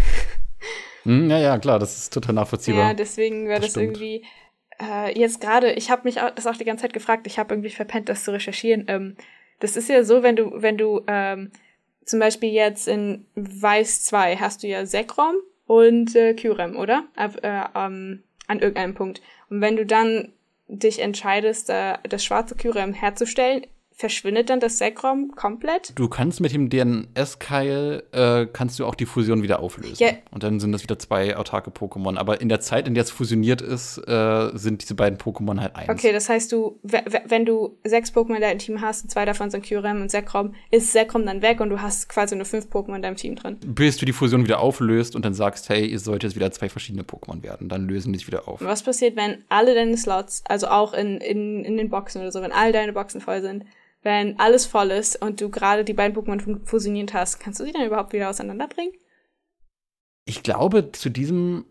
Mhm, ja, ja, klar, das ist total nachvollziehbar. Ja, deswegen wäre das, das irgendwie äh, jetzt gerade, ich habe mich auch, das auch die ganze Zeit gefragt, ich habe irgendwie verpennt, das zu recherchieren. Ähm, das ist ja so, wenn du, wenn du ähm, zum Beispiel jetzt in Weiß 2 hast du ja Sekrom und äh, Kyrem, oder? Ab, äh, ähm, an irgendeinem Punkt. Und wenn du dann dich entscheidest, äh, das schwarze Kyrem herzustellen, verschwindet dann das Sekrom komplett? Du kannst mit dem DNS-Keil äh, kannst du auch die Fusion wieder auflösen. Yeah. Und dann sind das wieder zwei autarke Pokémon. Aber in der Zeit, in der es fusioniert ist, äh, sind diese beiden Pokémon halt eins. Okay, das heißt, du, wenn du sechs Pokémon in deinem Team hast, zwei davon sind Kyurem und Sekrom, ist Sekrom dann weg und du hast quasi nur fünf Pokémon in deinem Team drin. Bis du die Fusion wieder auflöst und dann sagst, hey, ihr solltet jetzt wieder zwei verschiedene Pokémon werden. Dann lösen die sich wieder auf. Was passiert, wenn alle deine Slots, also auch in, in, in den Boxen oder so, wenn all deine Boxen voll sind, wenn alles voll ist und du gerade die beiden Pokémon fusioniert hast, kannst du sie dann überhaupt wieder auseinanderbringen? Ich glaube, zu diesem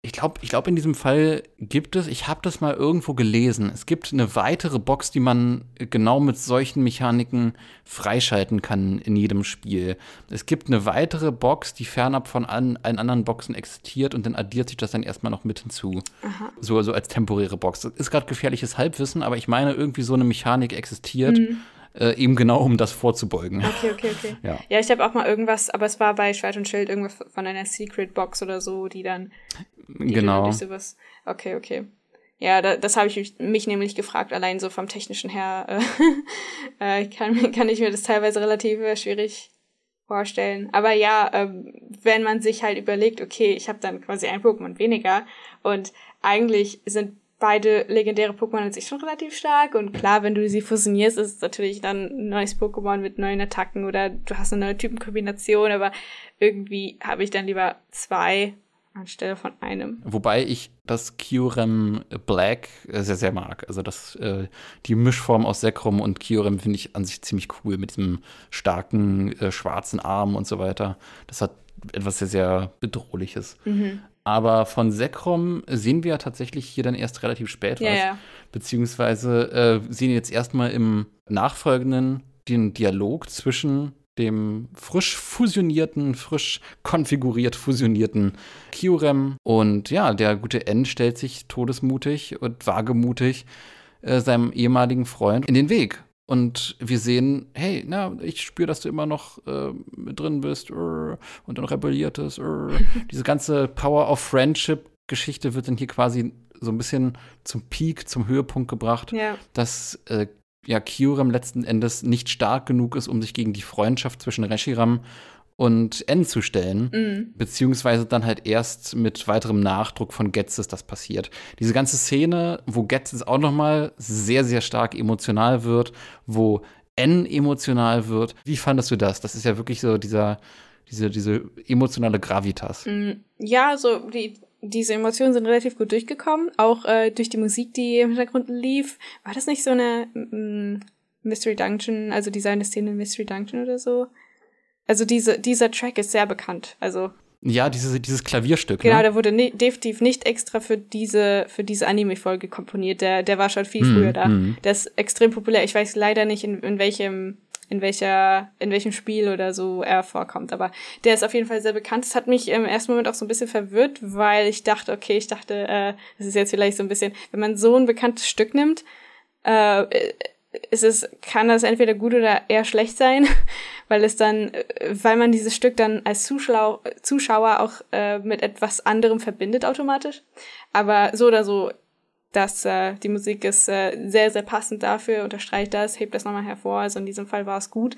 ich glaube, ich glaube, in diesem Fall gibt es, ich habe das mal irgendwo gelesen, es gibt eine weitere Box, die man genau mit solchen Mechaniken freischalten kann in jedem Spiel. Es gibt eine weitere Box, die fernab von an, allen anderen Boxen existiert und dann addiert sich das dann erstmal noch mit hinzu. Aha. So, so als temporäre Box. Das ist gerade gefährliches Halbwissen, aber ich meine, irgendwie so eine Mechanik existiert. Mhm äh, eben genau um das vorzubeugen. Okay, okay, okay. Ja, ja ich habe auch mal irgendwas, aber es war bei Schwert und Schild irgendwas von einer Secret Box oder so, die dann. Die genau. Sowas. Okay, okay. Ja, da, das habe ich mich nämlich gefragt, allein so vom technischen her äh, äh, kann, kann ich mir das teilweise relativ äh, schwierig vorstellen. Aber ja, ähm, wenn man sich halt überlegt, okay, ich habe dann quasi ein Pokémon weniger und eigentlich sind beide legendäre Pokémon an sich schon relativ stark. Und klar, wenn du sie fusionierst, ist es natürlich dann ein neues Pokémon mit neuen Attacken oder du hast eine neue Typenkombination, aber irgendwie habe ich dann lieber zwei anstelle von einem. Wobei ich das Kyurem Black sehr, sehr mag. Also das, äh, die Mischform aus Sekrom und Kyurem finde ich an sich ziemlich cool mit diesem starken äh, schwarzen Arm und so weiter. Das hat etwas sehr, sehr Bedrohliches. Mhm. Aber von Sekrom sehen wir ja tatsächlich hier dann erst relativ spät ja, was. Ja. Beziehungsweise äh, sehen jetzt erstmal im nachfolgenden den Dialog zwischen dem frisch fusionierten, frisch konfiguriert fusionierten Kyurem. Und ja, der gute N stellt sich todesmutig und wagemutig äh, seinem ehemaligen Freund in den Weg. Und wir sehen, hey, na, ich spüre, dass du immer noch äh, drin bist uh, und dann rebelliertest. Uh. Diese ganze Power of Friendship Geschichte wird dann hier quasi so ein bisschen zum Peak, zum Höhepunkt gebracht, ja. dass äh, ja Kyurem letzten Endes nicht stark genug ist, um sich gegen die Freundschaft zwischen Reshiram und N zu stellen, mhm. beziehungsweise dann halt erst mit weiterem Nachdruck von Getzes das passiert. Diese ganze Szene, wo Getzes auch noch mal sehr, sehr stark emotional wird, wo N emotional wird. Wie fandest du das? Das ist ja wirklich so dieser, diese, diese emotionale Gravitas. Mhm. Ja, so die, diese Emotionen sind relativ gut durchgekommen, auch äh, durch die Musik, die im Hintergrund lief. War das nicht so eine mm, Mystery Dungeon, also Design der Szene Mystery Dungeon oder so? Also diese, dieser Track ist sehr bekannt. Also ja, diese, dieses Klavierstück. Genau, ne? der wurde ne definitiv nicht extra für diese, für diese Anime-Folge komponiert. Der, der war schon viel mm, früher da. Mm. Der ist extrem populär. Ich weiß leider nicht, in, in welchem, in welcher, in welchem Spiel oder so er vorkommt. Aber der ist auf jeden Fall sehr bekannt. Das hat mich im ersten Moment auch so ein bisschen verwirrt, weil ich dachte, okay, ich dachte, äh, das ist jetzt vielleicht so ein bisschen, wenn man so ein bekanntes Stück nimmt, äh, ist es, kann das entweder gut oder eher schlecht sein, weil es dann, weil man dieses Stück dann als Zuschauer, Zuschauer auch äh, mit etwas anderem verbindet automatisch. Aber so oder so, dass äh, die Musik ist äh, sehr, sehr passend dafür, unterstreicht das, hebt das nochmal hervor. Also in diesem Fall war es gut.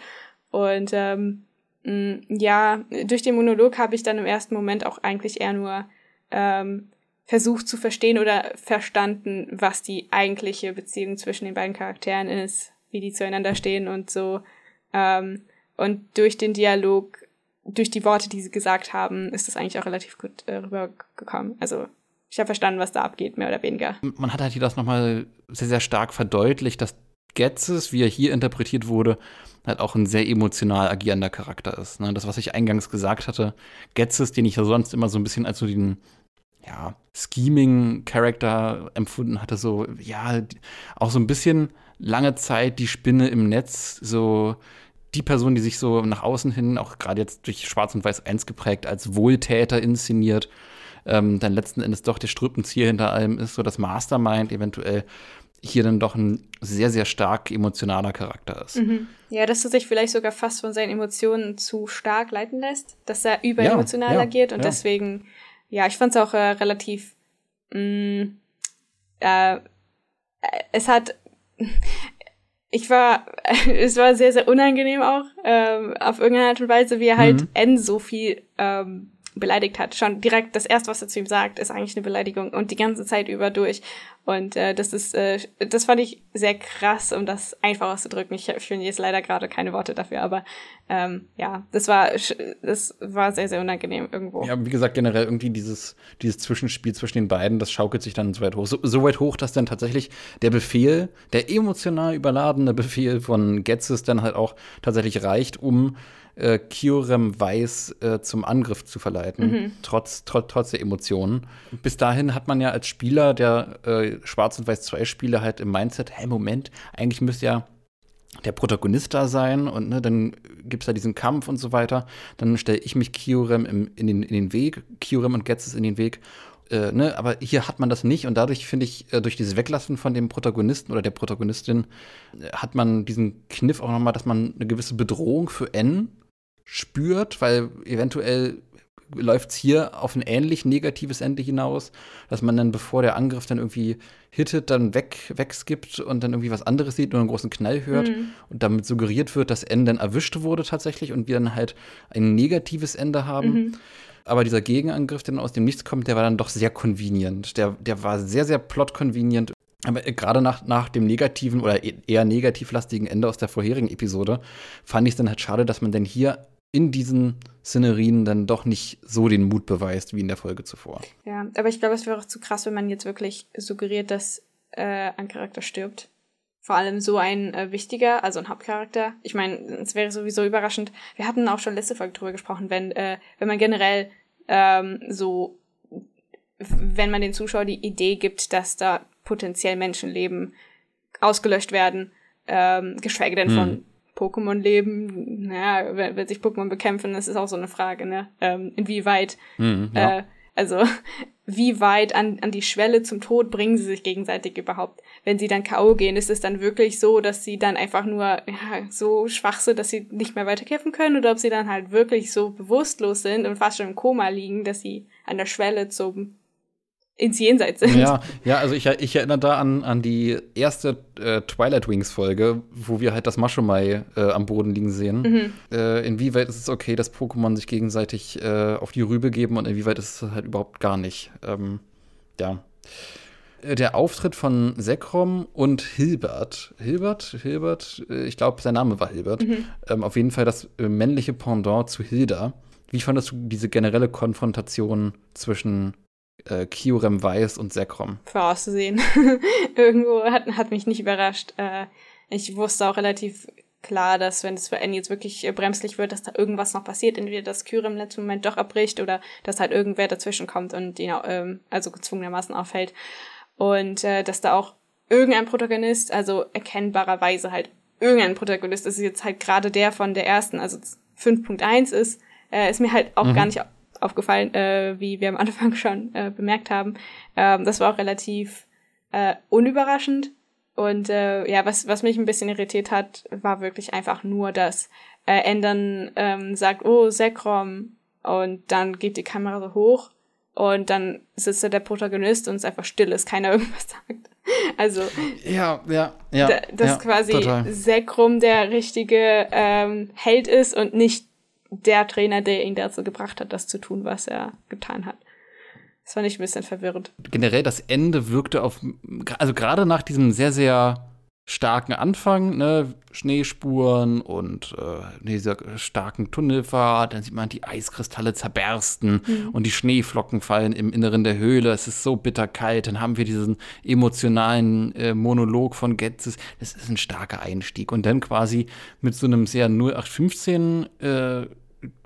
Und ähm, ja, durch den Monolog habe ich dann im ersten Moment auch eigentlich eher nur ähm, versucht zu verstehen oder verstanden, was die eigentliche Beziehung zwischen den beiden Charakteren ist, wie die zueinander stehen und so. Ähm, und durch den Dialog, durch die Worte, die sie gesagt haben, ist das eigentlich auch relativ gut äh, rübergekommen. Also ich habe verstanden, was da abgeht, mehr oder weniger. Man hat halt hier das nochmal sehr, sehr stark verdeutlicht, dass Getzes, wie er hier interpretiert wurde, halt auch ein sehr emotional agierender Charakter ist. Ne? Das, was ich eingangs gesagt hatte, Getzes, den ich ja sonst immer so ein bisschen als so den ja, Scheming-Charakter empfunden hatte, so, ja, auch so ein bisschen lange Zeit die Spinne im Netz, so die Person, die sich so nach außen hin, auch gerade jetzt durch Schwarz und Weiß 1 geprägt, als Wohltäter inszeniert, ähm, dann letzten Endes doch der Strippenzieher hinter allem ist, so das Mastermind eventuell. hier dann doch ein sehr, sehr stark emotionaler Charakter ist. Mhm. Ja, dass er sich vielleicht sogar fast von seinen Emotionen zu stark leiten lässt, dass er überemotional ja, agiert und ja. deswegen, ja, ich fand es auch äh, relativ, mh, mm, äh, es hat, ich war, es war sehr, sehr unangenehm auch, ähm, auf irgendeine Art und Weise, wie er halt mhm. N so viel ähm, beleidigt hat. Schon direkt das erste, was er zu ihm sagt, ist eigentlich eine Beleidigung und die ganze Zeit über durch. Und äh, das ist, äh, das fand ich sehr krass, um das einfach auszudrücken. Ich finde jetzt leider gerade keine Worte dafür, aber ähm, ja, das war, das war sehr, sehr unangenehm irgendwo. Ja, wie gesagt, generell irgendwie dieses, dieses Zwischenspiel zwischen den beiden, das schaukelt sich dann so weit hoch. So, so weit hoch, dass dann tatsächlich der Befehl, der emotional überladene Befehl von Getzes dann halt auch tatsächlich reicht, um äh, Kyurem Weiß äh, zum Angriff zu verleiten, mhm. trotz, tr trotz der Emotionen. Bis dahin hat man ja als Spieler der äh, Schwarz- und Weiß-2-Spiele halt im Mindset, hey, Moment, eigentlich müsste ja der Protagonist da sein und ne, dann gibt es da diesen Kampf und so weiter. Dann stelle ich mich Kyurem im, in, den, in den Weg, Kyurem und Getzes in den Weg. Äh, ne, aber hier hat man das nicht und dadurch finde ich, äh, durch dieses Weglassen von dem Protagonisten oder der Protagonistin, äh, hat man diesen Kniff auch nochmal, dass man eine gewisse Bedrohung für N spürt, weil eventuell läuft es hier auf ein ähnlich negatives Ende hinaus, dass man dann, bevor der Angriff dann irgendwie hittet, dann weg, wegskippt und dann irgendwie was anderes sieht und einen großen Knall hört mhm. und damit suggeriert wird, dass N dann erwischt wurde tatsächlich und wir dann halt ein negatives Ende haben. Mhm. Aber dieser Gegenangriff, der dann aus dem Nichts kommt, der war dann doch sehr convenient. Der, der war sehr, sehr plot-convenient. Aber gerade nach, nach dem negativen oder e-, eher negativlastigen Ende aus der vorherigen Episode fand ich es dann halt schade, dass man denn hier in diesen Szenerien dann doch nicht so den Mut beweist wie in der Folge zuvor. Ja, aber ich glaube, es wäre auch zu krass, wenn man jetzt wirklich suggeriert, dass äh, ein Charakter stirbt. Vor allem so ein äh, wichtiger, also ein Hauptcharakter. Ich meine, es wäre sowieso überraschend. Wir hatten auch schon letzte Folge drüber gesprochen, wenn, äh, wenn man generell ähm, so, wenn man den Zuschauer die Idee gibt, dass da potenziell Menschenleben ausgelöscht werden, ähm, geschweige denn hm. von Pokémon leben, naja, wenn, wenn sich Pokémon bekämpfen, das ist auch so eine Frage, ne? Ähm, inwieweit, mhm, ja. äh, also wie weit an, an die Schwelle zum Tod bringen sie sich gegenseitig überhaupt? Wenn sie dann K.O. gehen, ist es dann wirklich so, dass sie dann einfach nur ja, so schwach sind, dass sie nicht mehr weiterkämpfen können? Oder ob sie dann halt wirklich so bewusstlos sind und fast schon im Koma liegen, dass sie an der Schwelle zum ins Jenseits sind. Ja, ja also ich, ich erinnere da an, an die erste äh, Twilight Wings Folge, wo wir halt das Maschomai äh, am Boden liegen sehen. Mhm. Äh, inwieweit ist es okay, dass Pokémon sich gegenseitig äh, auf die Rübe geben und inwieweit ist es halt überhaupt gar nicht. Ähm, ja. Äh, der Auftritt von Sekrom und Hilbert. Hilbert? Hilbert? Äh, ich glaube, sein Name war Hilbert. Mhm. Ähm, auf jeden Fall das männliche Pendant zu Hilda. Wie fandest du diese generelle Konfrontation zwischen äh, Kyurem Weiß und Sekrom. Vorauszusehen. Irgendwo hat, hat mich nicht überrascht. Äh, ich wusste auch relativ klar, dass wenn es für Annie jetzt wirklich äh, bremslich wird, dass da irgendwas noch passiert. Entweder dass Kyurem im letzten Moment doch abbricht oder dass halt irgendwer dazwischen kommt und ihn ähm, also gezwungenermaßen aufhält. Und äh, dass da auch irgendein Protagonist, also erkennbarerweise halt irgendein Protagonist, das ist jetzt halt gerade der von der ersten, also 5.1 ist, äh, ist mir halt auch mhm. gar nicht aufgefallen, äh, wie wir am Anfang schon äh, bemerkt haben. Ähm, das war auch relativ äh, unüberraschend. Und äh, ja, was, was mich ein bisschen irritiert hat, war wirklich einfach nur, dass äh, Endern ähm, sagt, oh, Sekrom, und dann geht die Kamera so hoch und dann sitzt da der Protagonist und es einfach still ist, keiner irgendwas sagt. Also ja, ja, ja, da, dass ja, quasi total. Sekrom der richtige ähm, Held ist und nicht der Trainer, der ihn dazu gebracht hat, das zu tun, was er getan hat. Das fand ich ein bisschen verwirrend. Generell das Ende wirkte auf, also gerade nach diesem sehr, sehr starken Anfang, ne, Schneespuren und äh, dieser starken Tunnelfahrt, dann sieht man die Eiskristalle zerbersten mhm. und die Schneeflocken fallen im Inneren der Höhle. Es ist so bitterkalt. Dann haben wir diesen emotionalen äh, Monolog von Getzes. Das ist ein starker Einstieg. Und dann quasi mit so einem sehr 0815 äh,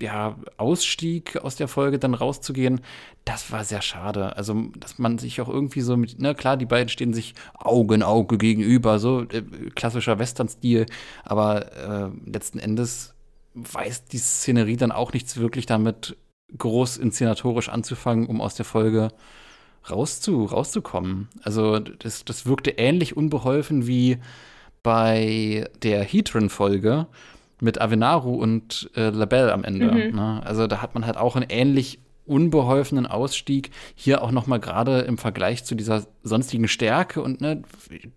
ja, Ausstieg aus der Folge dann rauszugehen, das war sehr schade. Also, dass man sich auch irgendwie so mit, na ne, klar, die beiden stehen sich Auge in Auge gegenüber, so äh, klassischer Western-Stil, aber äh, letzten Endes weiß die Szenerie dann auch nichts wirklich damit groß inszenatorisch anzufangen, um aus der Folge rauszu, rauszukommen. Also das, das wirkte ähnlich unbeholfen wie bei der Heatran-Folge mit Avenaru und äh, Labelle am Ende. Mhm. Ne? Also da hat man halt auch einen ähnlich unbeholfenen Ausstieg. Hier auch noch mal gerade im Vergleich zu dieser sonstigen Stärke und ne,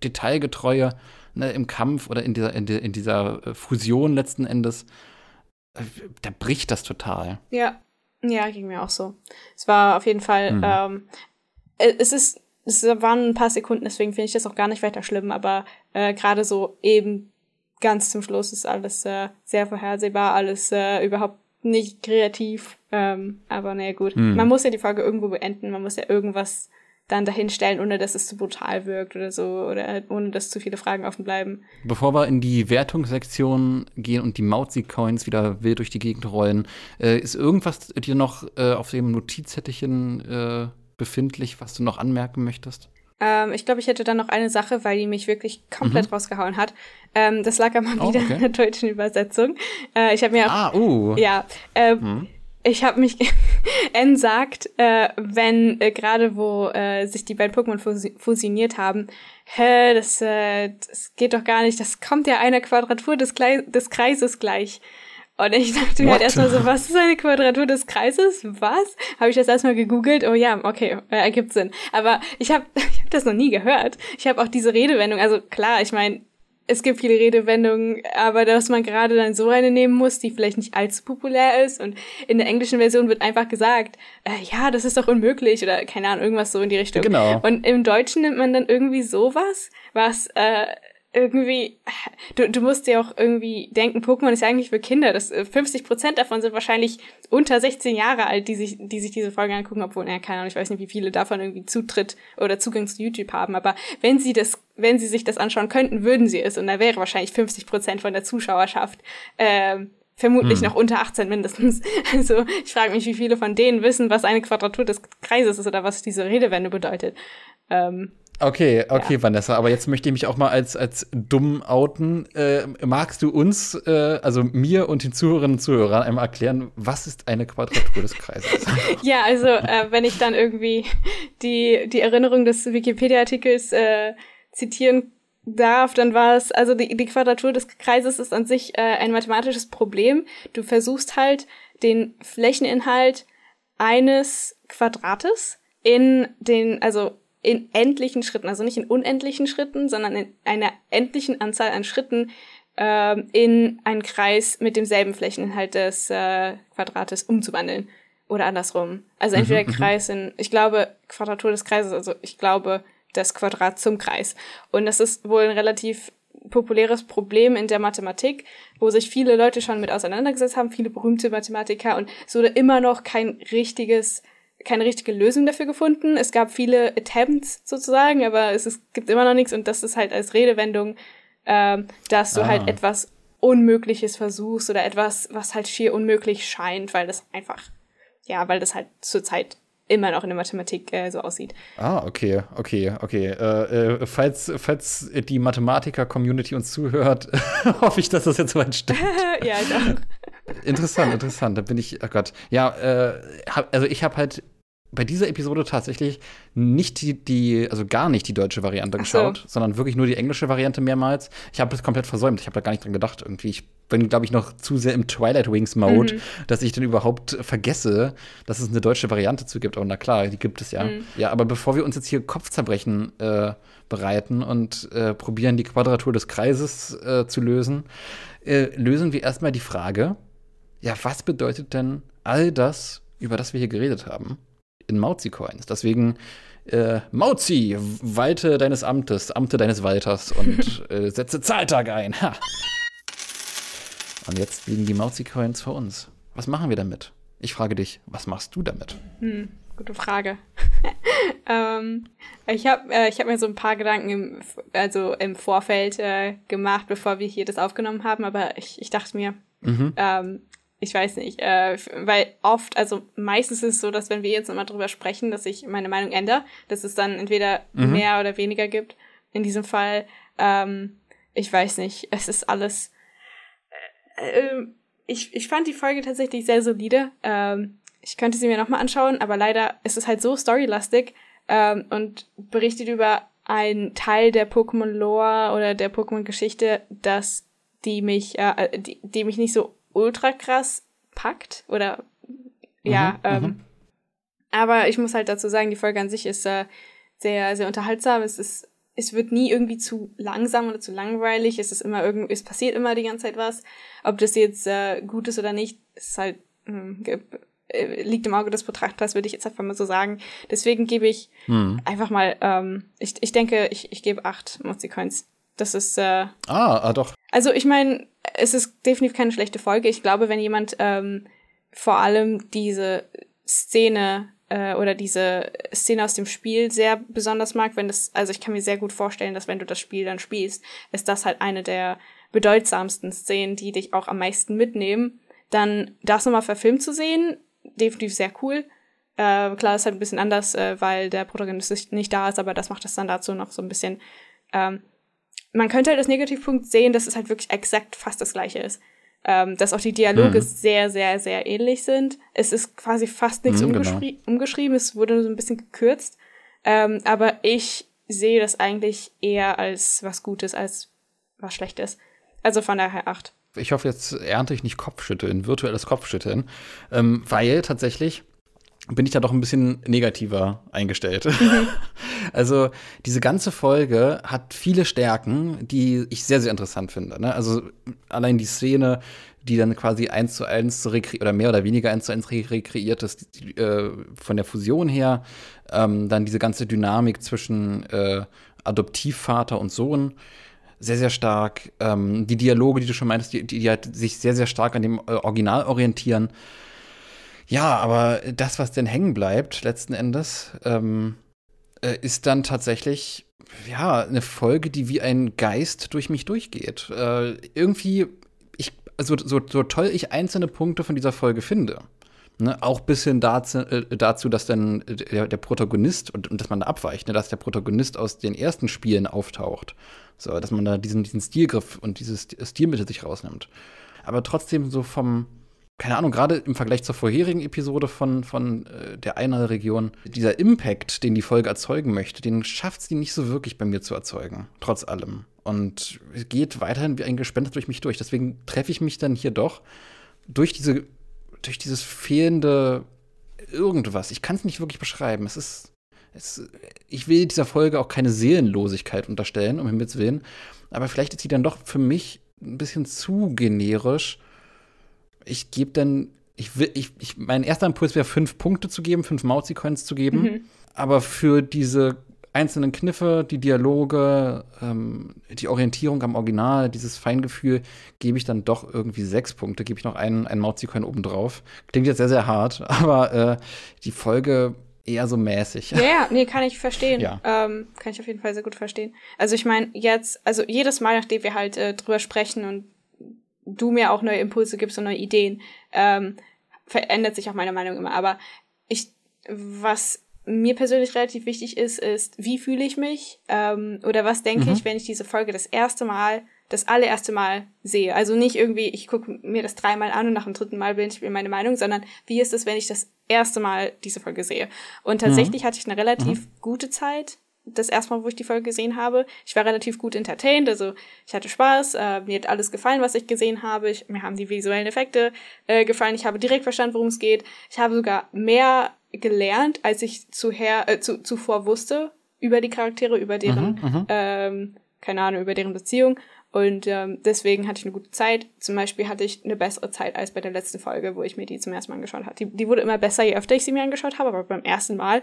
Detailgetreue ne, im Kampf oder in dieser, in, in dieser äh, Fusion letzten Endes. Äh, da bricht das total. Ja, ja, ging mir auch so. Es war auf jeden Fall, mhm. ähm, äh, es ist, es waren ein paar Sekunden, deswegen finde ich das auch gar nicht weiter schlimm, aber äh, gerade so eben ganz zum Schluss ist alles äh, sehr vorhersehbar, alles äh, überhaupt nicht kreativ. Ähm, aber naja, gut. Mhm. Man muss ja die Folge irgendwo beenden, man muss ja irgendwas dann dahinstellen, ohne dass es zu brutal wirkt oder so, oder ohne dass zu viele Fragen offen bleiben. Bevor wir in die Wertungssektion gehen und die Mauzi-Coins wieder wild durch die Gegend rollen, äh, ist irgendwas dir noch äh, auf dem Notizzettelchen äh, befindlich, was du noch anmerken möchtest? Ähm, ich glaube, ich hätte dann noch eine Sache, weil die mich wirklich komplett mhm. rausgehauen hat. Ähm, das lag aber oh, wieder okay. in der deutschen Übersetzung. Äh, ich habe mir Ah, uh. Ja. Äh, mhm ich habe mich N sagt, äh, wenn äh, gerade wo äh, sich die beiden Pokémon fus fusioniert haben, hä, das, äh, das geht doch gar nicht, das kommt ja einer Quadratur des, Klei des Kreises gleich. Und ich dachte mir halt erstmal so, was ist eine Quadratur des Kreises? Was? Habe ich das erstmal gegoogelt? Oh ja, okay, äh, ergibt Sinn. Aber ich habe ich hab das noch nie gehört. Ich habe auch diese Redewendung, also klar, ich meine, es gibt viele Redewendungen, aber dass man gerade dann so eine nehmen muss, die vielleicht nicht allzu populär ist und in der englischen Version wird einfach gesagt, äh, ja, das ist doch unmöglich oder keine Ahnung, irgendwas so in die Richtung. Genau. Und im Deutschen nimmt man dann irgendwie sowas, was äh, irgendwie, du, du musst dir auch irgendwie denken, Pokémon ist ja eigentlich für Kinder. Das, 50 äh, Prozent davon sind wahrscheinlich unter 16 Jahre alt, die sich, die sich diese Folge angucken, obwohl, naja, keine Ahnung, ich weiß nicht, wie viele davon irgendwie Zutritt oder Zugang zu YouTube haben. Aber wenn sie das, wenn sie sich das anschauen könnten, würden sie es. Und da wäre wahrscheinlich 50 Prozent von der Zuschauerschaft, ähm, vermutlich hm. noch unter 18 mindestens. Also ich frage mich, wie viele von denen wissen, was eine Quadratur des Kreises ist oder was diese Redewende bedeutet. Ähm, Okay, okay, ja. Vanessa, aber jetzt möchte ich mich auch mal als, als dumm outen. Äh, magst du uns, äh, also mir und den Zuhörerinnen und Zuhörern einmal erklären, was ist eine Quadratur des Kreises? ja, also äh, wenn ich dann irgendwie die, die Erinnerung des Wikipedia-Artikels äh, zitieren darf, dann war es, also die, die Quadratur des Kreises ist an sich äh, ein mathematisches Problem. Du versuchst halt den Flächeninhalt eines Quadrates in den, also in endlichen Schritten, also nicht in unendlichen Schritten, sondern in einer endlichen Anzahl an Schritten äh, in einen Kreis mit demselben Flächeninhalt des äh, Quadrates umzuwandeln. Oder andersrum. Also mhm, entweder mhm, Kreis in, ich glaube, Quadratur des Kreises, also ich glaube, das Quadrat zum Kreis. Und das ist wohl ein relativ populäres Problem in der Mathematik, wo sich viele Leute schon mit auseinandergesetzt haben, viele berühmte Mathematiker und es wurde immer noch kein richtiges keine richtige Lösung dafür gefunden. Es gab viele Attempts sozusagen, aber es ist, gibt immer noch nichts und das ist halt als Redewendung, äh, dass du halt ah. halt etwas Unmögliches versuchst oder etwas, was halt schier unmöglich scheint, weil das einfach, ja, weil das halt zurzeit immer noch in der Mathematik äh, so aussieht. Ah, okay, okay, okay. Äh, äh, falls, falls die Mathematiker-Community uns zuhört, hoffe ich, dass das jetzt weit stimmt. ja, ich auch. Interessant, interessant. Da bin ich, oh Gott. Ja, äh, hab, also ich habe halt bei dieser Episode tatsächlich nicht die, die, also gar nicht die deutsche Variante geschaut, so. sondern wirklich nur die englische Variante mehrmals. Ich habe das komplett versäumt. Ich habe da gar nicht dran gedacht irgendwie. Ich bin, glaube ich, noch zu sehr im Twilight Wings Mode, mhm. dass ich dann überhaupt vergesse, dass es eine deutsche Variante zu gibt. Aber na klar, die gibt es ja. Mhm. Ja, aber bevor wir uns jetzt hier Kopfzerbrechen äh, bereiten und äh, probieren, die Quadratur des Kreises äh, zu lösen, äh, lösen wir erstmal die Frage: Ja, was bedeutet denn all das, über das wir hier geredet haben? in Mauzi-Coins. Deswegen äh, Mauzi, walte deines Amtes, Amte deines Walters und äh, setze Zahltag ein. Ha. Und jetzt liegen die Mauzi-Coins vor uns. Was machen wir damit? Ich frage dich, was machst du damit? Hm, gute Frage. ähm, ich habe äh, hab mir so ein paar Gedanken im, also im Vorfeld äh, gemacht, bevor wir hier das aufgenommen haben, aber ich, ich dachte mir, mhm. ähm, ich weiß nicht, äh, weil oft, also meistens ist es so, dass wenn wir jetzt nochmal drüber sprechen, dass ich meine Meinung ändere, dass es dann entweder mhm. mehr oder weniger gibt. In diesem Fall, ähm, ich weiß nicht, es ist alles. Äh, äh, ich, ich fand die Folge tatsächlich sehr solide. Ähm, ich könnte sie mir nochmal anschauen, aber leider ist es halt so storylastig, ähm, und berichtet über einen Teil der Pokémon-Lore oder der Pokémon-Geschichte, dass die mich, äh, die, die mich nicht so ultra krass packt oder ja, mhm, ähm, mhm. aber ich muss halt dazu sagen, die Folge an sich ist äh, sehr, sehr unterhaltsam. Es ist, es wird nie irgendwie zu langsam oder zu langweilig. Es ist immer irgendwie, es passiert immer die ganze Zeit was. Ob das jetzt äh, gut ist oder nicht, ist halt mh, äh, liegt im Auge des Betrachters, würde ich jetzt einfach mal so sagen. Deswegen gebe ich hm. einfach mal, ähm, ich, ich denke, ich, ich gebe acht Mozi Coins. Das ist. Äh, ah, ah, doch. Also ich meine, es ist definitiv keine schlechte Folge. Ich glaube, wenn jemand ähm, vor allem diese Szene äh, oder diese Szene aus dem Spiel sehr besonders mag, wenn das, also ich kann mir sehr gut vorstellen, dass wenn du das Spiel dann spielst, ist das halt eine der bedeutsamsten Szenen, die dich auch am meisten mitnehmen. Dann das nochmal verfilmt zu sehen, definitiv sehr cool. Äh, klar, ist halt ein bisschen anders, äh, weil der Protagonist nicht da ist, aber das macht es dann dazu noch so ein bisschen. Ähm, man könnte halt als Negativpunkt sehen, dass es halt wirklich exakt fast das gleiche ist. Ähm, dass auch die Dialoge mhm. sehr, sehr, sehr ähnlich sind. Es ist quasi fast nichts mhm, genau. umgeschrieben, es wurde nur so ein bisschen gekürzt. Ähm, aber ich sehe das eigentlich eher als was Gutes, als was Schlechtes. Also von daher acht ich hoffe, jetzt ernte ich nicht Kopfschütteln, virtuelles Kopfschütteln, ähm, weil tatsächlich bin ich da doch ein bisschen negativer eingestellt. Mhm. also diese ganze Folge hat viele Stärken, die ich sehr, sehr interessant finde. Ne? Also allein die Szene, die dann quasi eins zu eins oder mehr oder weniger eins zu eins rekreiert ist, die, äh, von der Fusion her. Ähm, dann diese ganze Dynamik zwischen äh, Adoptivvater und Sohn sehr, sehr stark. Ähm, die Dialoge, die du schon meintest, die, die halt sich sehr, sehr stark an dem äh, Original orientieren. Ja, aber das, was denn hängen bleibt, letzten Endes, ähm, äh, ist dann tatsächlich, ja, eine Folge, die wie ein Geist durch mich durchgeht. Äh, irgendwie, ich, also, so, so toll ich einzelne Punkte von dieser Folge finde, Ne, auch bis hin dazu, äh, dazu dass dann der, der Protagonist und, und, dass man da abweicht, ne, dass der Protagonist aus den ersten Spielen auftaucht. So, dass man da diesen, diesen Stilgriff und dieses Stilmittel sich rausnimmt. Aber trotzdem so vom, keine Ahnung, gerade im Vergleich zur vorherigen Episode von, von äh, der Einheilregion, dieser Impact, den die Folge erzeugen möchte, den schafft sie nicht so wirklich bei mir zu erzeugen, trotz allem. Und es geht weiterhin wie ein Gespenst durch mich durch. Deswegen treffe ich mich dann hier doch durch diese durch dieses fehlende irgendwas. Ich kann es nicht wirklich beschreiben. Es ist, es, ich will dieser Folge auch keine Seelenlosigkeit unterstellen, um Himmels Willen. Aber vielleicht ist sie dann doch für mich ein bisschen zu generisch. Ich gebe dann, ich will, ich, ich, mein erster Impuls wäre, fünf Punkte zu geben, fünf Mauzi-Coins zu geben. Mhm. Aber für diese einzelnen Kniffe, die Dialoge, ähm, die Orientierung am Original, dieses Feingefühl, gebe ich dann doch irgendwie sechs Punkte, gebe ich noch einen, einen Mauzi-Coin obendrauf. Klingt jetzt sehr, sehr hart, aber äh, die Folge eher so mäßig. Ja, ja, nee, kann ich verstehen. Ja. Ähm, kann ich auf jeden Fall sehr gut verstehen. Also ich meine, jetzt, also jedes Mal, nachdem wir halt äh, drüber sprechen und du mir auch neue Impulse gibst und neue Ideen, ähm, verändert sich auch meine Meinung immer. Aber ich, was mir persönlich relativ wichtig ist, ist, wie fühle ich mich ähm, oder was denke mhm. ich, wenn ich diese Folge das erste Mal, das allererste Mal sehe. Also nicht irgendwie, ich gucke mir das dreimal an und nach dem dritten Mal bin ich mir meine Meinung, sondern wie ist es, wenn ich das erste Mal diese Folge sehe. Und tatsächlich mhm. hatte ich eine relativ mhm. gute Zeit. Das erste Mal, wo ich die Folge gesehen habe. Ich war relativ gut entertained, also ich hatte Spaß, äh, mir hat alles gefallen, was ich gesehen habe. Ich, mir haben die visuellen Effekte äh, gefallen, ich habe direkt verstanden, worum es geht. Ich habe sogar mehr gelernt, als ich zuher, äh, zu, zuvor wusste über die Charaktere, über deren, mhm, mhm, ähm, keine Ahnung, über deren Beziehung. Und ähm, deswegen hatte ich eine gute Zeit. Zum Beispiel hatte ich eine bessere Zeit als bei der letzten Folge, wo ich mir die zum ersten Mal angeschaut habe. Die, die wurde immer besser, je öfter ich sie mir angeschaut habe, aber beim ersten Mal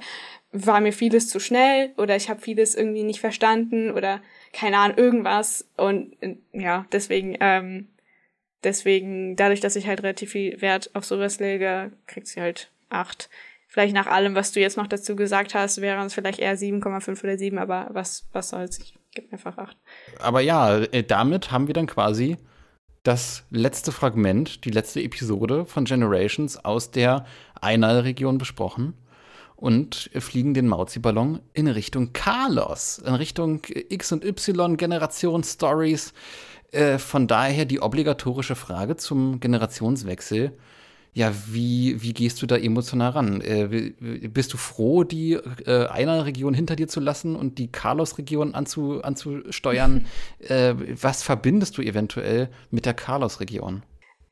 war mir vieles zu schnell oder ich habe vieles irgendwie nicht verstanden oder keine Ahnung, irgendwas. Und äh, ja, deswegen, ähm, deswegen, dadurch, dass ich halt relativ viel Wert auf sowas lege, kriegt sie halt acht vielleicht nach allem, was du jetzt noch dazu gesagt hast, wären es vielleicht eher 7,5 oder 7, aber was, was soll's? Ich gebe einfach 8. Aber ja, äh, damit haben wir dann quasi das letzte Fragment, die letzte Episode von Generations aus der Einal-Region besprochen und fliegen den Mauzi-Ballon in Richtung Carlos, in Richtung X- und Y-Generation-Stories. Äh, von daher die obligatorische Frage zum Generationswechsel. Ja, wie, wie gehst du da emotional ran? Äh, bist du froh, die äh, einer Region hinter dir zu lassen und die Carlos-Region anzu, anzusteuern? äh, was verbindest du eventuell mit der Carlos-Region?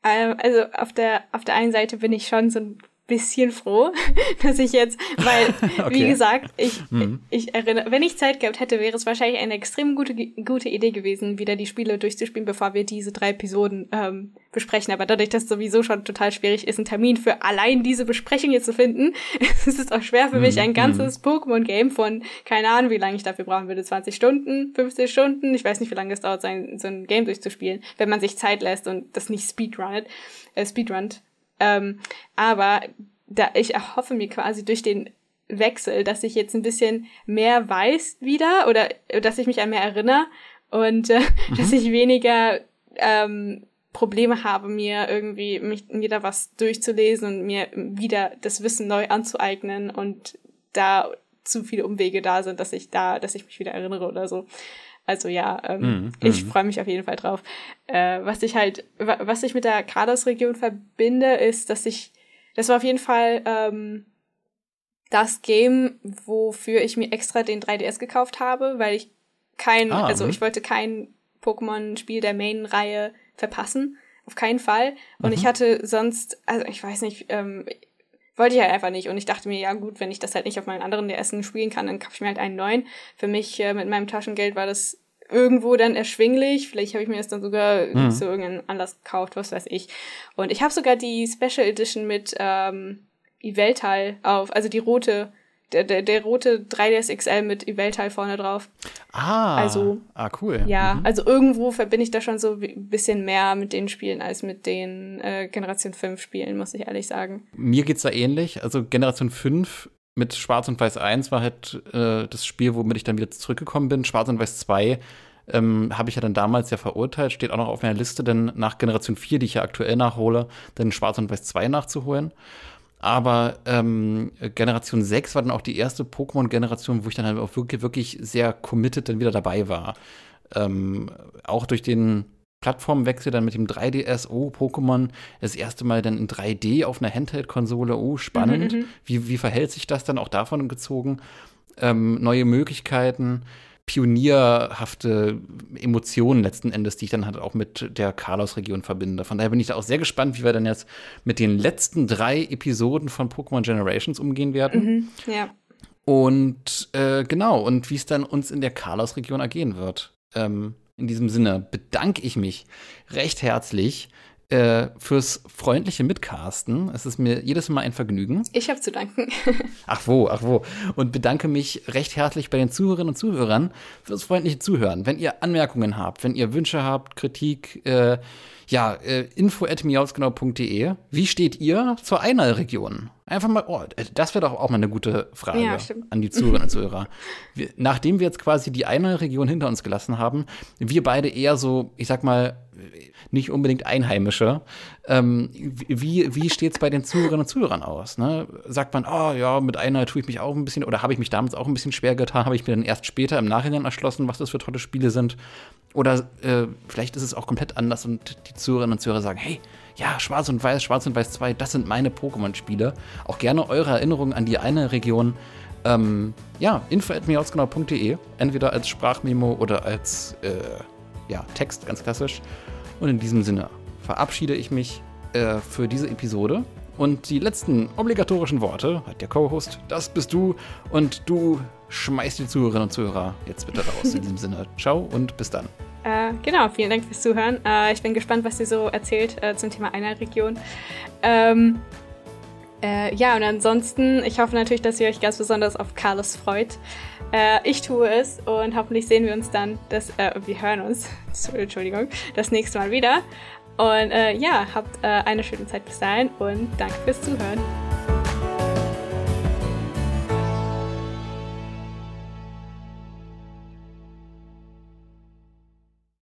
Ähm, also auf der, auf der einen Seite bin ich schon so ein bisschen froh, dass ich jetzt, weil, okay. wie gesagt, ich, mhm. ich erinnere, wenn ich Zeit gehabt hätte, wäre es wahrscheinlich eine extrem gute, gute Idee gewesen, wieder die Spiele durchzuspielen, bevor wir diese drei Episoden ähm, besprechen. Aber dadurch, dass es sowieso schon total schwierig ist, einen Termin für allein diese Besprechung hier zu finden, ist es auch schwer für mhm. mich, ein ganzes mhm. Pokémon-Game von, keine Ahnung, wie lange ich dafür brauchen würde, 20 Stunden, 50 Stunden, ich weiß nicht, wie lange es dauert, so ein, so ein Game durchzuspielen, wenn man sich Zeit lässt und das nicht speedrunnet, äh, speedrunnt. Ähm, aber da ich erhoffe mir quasi durch den Wechsel, dass ich jetzt ein bisschen mehr weiß wieder oder dass ich mich an mehr erinnere und äh, mhm. dass ich weniger ähm, Probleme habe, mir irgendwie mich wieder was durchzulesen und mir wieder das Wissen neu anzueignen und da zu viele Umwege da sind, dass ich da, dass ich mich wieder erinnere oder so. Also ja, ähm, mm, ich mm. freue mich auf jeden Fall drauf. Äh, was ich halt, was ich mit der Kados-Region verbinde, ist, dass ich, das war auf jeden Fall ähm, das Game, wofür ich mir extra den 3DS gekauft habe, weil ich kein, ah, also mhm. ich wollte kein Pokémon-Spiel der Main-Reihe verpassen. Auf keinen Fall. Und mhm. ich hatte sonst, also ich weiß nicht, ähm, wollte ich halt einfach nicht. Und ich dachte mir, ja gut, wenn ich das halt nicht auf meinen anderen DSen spielen kann, dann kaufe ich mir halt einen neuen. Für mich äh, mit meinem Taschengeld war das irgendwo dann erschwinglich. Vielleicht habe ich mir das dann sogar mhm. zu irgendeinem Anlass gekauft, was weiß ich. Und ich habe sogar die Special Edition mit ähm, Iveltal auf, also die rote der, der, der rote 3DS XL mit Eveltal vorne drauf. Ah, also, ah cool. Ja, mhm. also irgendwo verbinde ich da schon so ein bisschen mehr mit den Spielen als mit den äh, Generation 5 Spielen, muss ich ehrlich sagen. Mir geht's da ähnlich. Also Generation 5 mit Schwarz und Weiß 1 war halt äh, das Spiel, womit ich dann wieder zurückgekommen bin. Schwarz und Weiß 2 ähm, habe ich ja dann damals ja verurteilt, steht auch noch auf meiner Liste, denn nach Generation 4, die ich ja aktuell nachhole, dann Schwarz und Weiß 2 nachzuholen. Aber ähm, Generation 6 war dann auch die erste Pokémon-Generation, wo ich dann halt auch wirklich, wirklich sehr committed dann wieder dabei war. Ähm, auch durch den Plattformwechsel dann mit dem 3DS, oh, Pokémon, das erste Mal dann in 3D auf einer Handheld-Konsole, oh, spannend. Mhm, mhm, wie, wie verhält sich das dann auch davon gezogen? Ähm, neue Möglichkeiten pionierhafte Emotionen letzten Endes, die ich dann halt auch mit der Carlos-Region verbinde. Von daher bin ich da auch sehr gespannt, wie wir dann jetzt mit den letzten drei Episoden von Pokémon Generations umgehen werden. Mhm, ja. Und äh, genau, und wie es dann uns in der Carlos-Region ergehen wird. Ähm, in diesem Sinne bedanke ich mich recht herzlich äh, fürs freundliche Mitcasten. Es ist mir jedes Mal ein Vergnügen. Ich habe zu danken. ach wo, ach wo. Und bedanke mich recht herzlich bei den Zuhörerinnen und Zuhörern fürs freundliche Zuhören. Wenn ihr Anmerkungen habt, wenn ihr Wünsche habt, Kritik, äh, ja, äh, info at miausgenau.de. Wie steht ihr zur Einheilregion? Einfach mal, oh, das wäre doch auch mal eine gute Frage ja, an die Zuhörerinnen und Zuhörer. Wir, nachdem wir jetzt quasi die Einheilregion hinter uns gelassen haben, wir beide eher so, ich sag mal, nicht unbedingt Einheimische. Ähm, wie wie steht es bei den Zuhörerinnen und Zuhörern aus? Ne? Sagt man, oh ja, mit einer tue ich mich auch ein bisschen, oder habe ich mich damals auch ein bisschen schwer getan, habe ich mir dann erst später im Nachhinein erschlossen, was das für tolle Spiele sind. Oder äh, vielleicht ist es auch komplett anders und die Zuhörerinnen und Zuhörer sagen, hey, ja, Schwarz und Weiß, Schwarz und Weiß 2, das sind meine Pokémon-Spiele. Auch gerne eure Erinnerungen an die eine Region. Ähm, ja, info.miausgenau.de, entweder als Sprachmemo oder als äh, ja, Text, ganz klassisch. Und in diesem Sinne verabschiede ich mich äh, für diese Episode. Und die letzten obligatorischen Worte hat der Co-Host, das bist du. Und du schmeißt die Zuhörerinnen und Zuhörer jetzt bitte raus. In diesem Sinne, ciao und bis dann. Äh, genau, vielen Dank fürs Zuhören. Äh, ich bin gespannt, was ihr so erzählt äh, zum Thema einer Region. Ähm, äh, ja, und ansonsten, ich hoffe natürlich, dass ihr euch ganz besonders auf Carlos freut. Äh, ich tue es und hoffentlich sehen wir uns dann, das, äh, wir hören uns, Entschuldigung, das nächste Mal wieder. Und äh, ja, habt äh, eine schöne Zeit bis dahin und danke fürs Zuhören.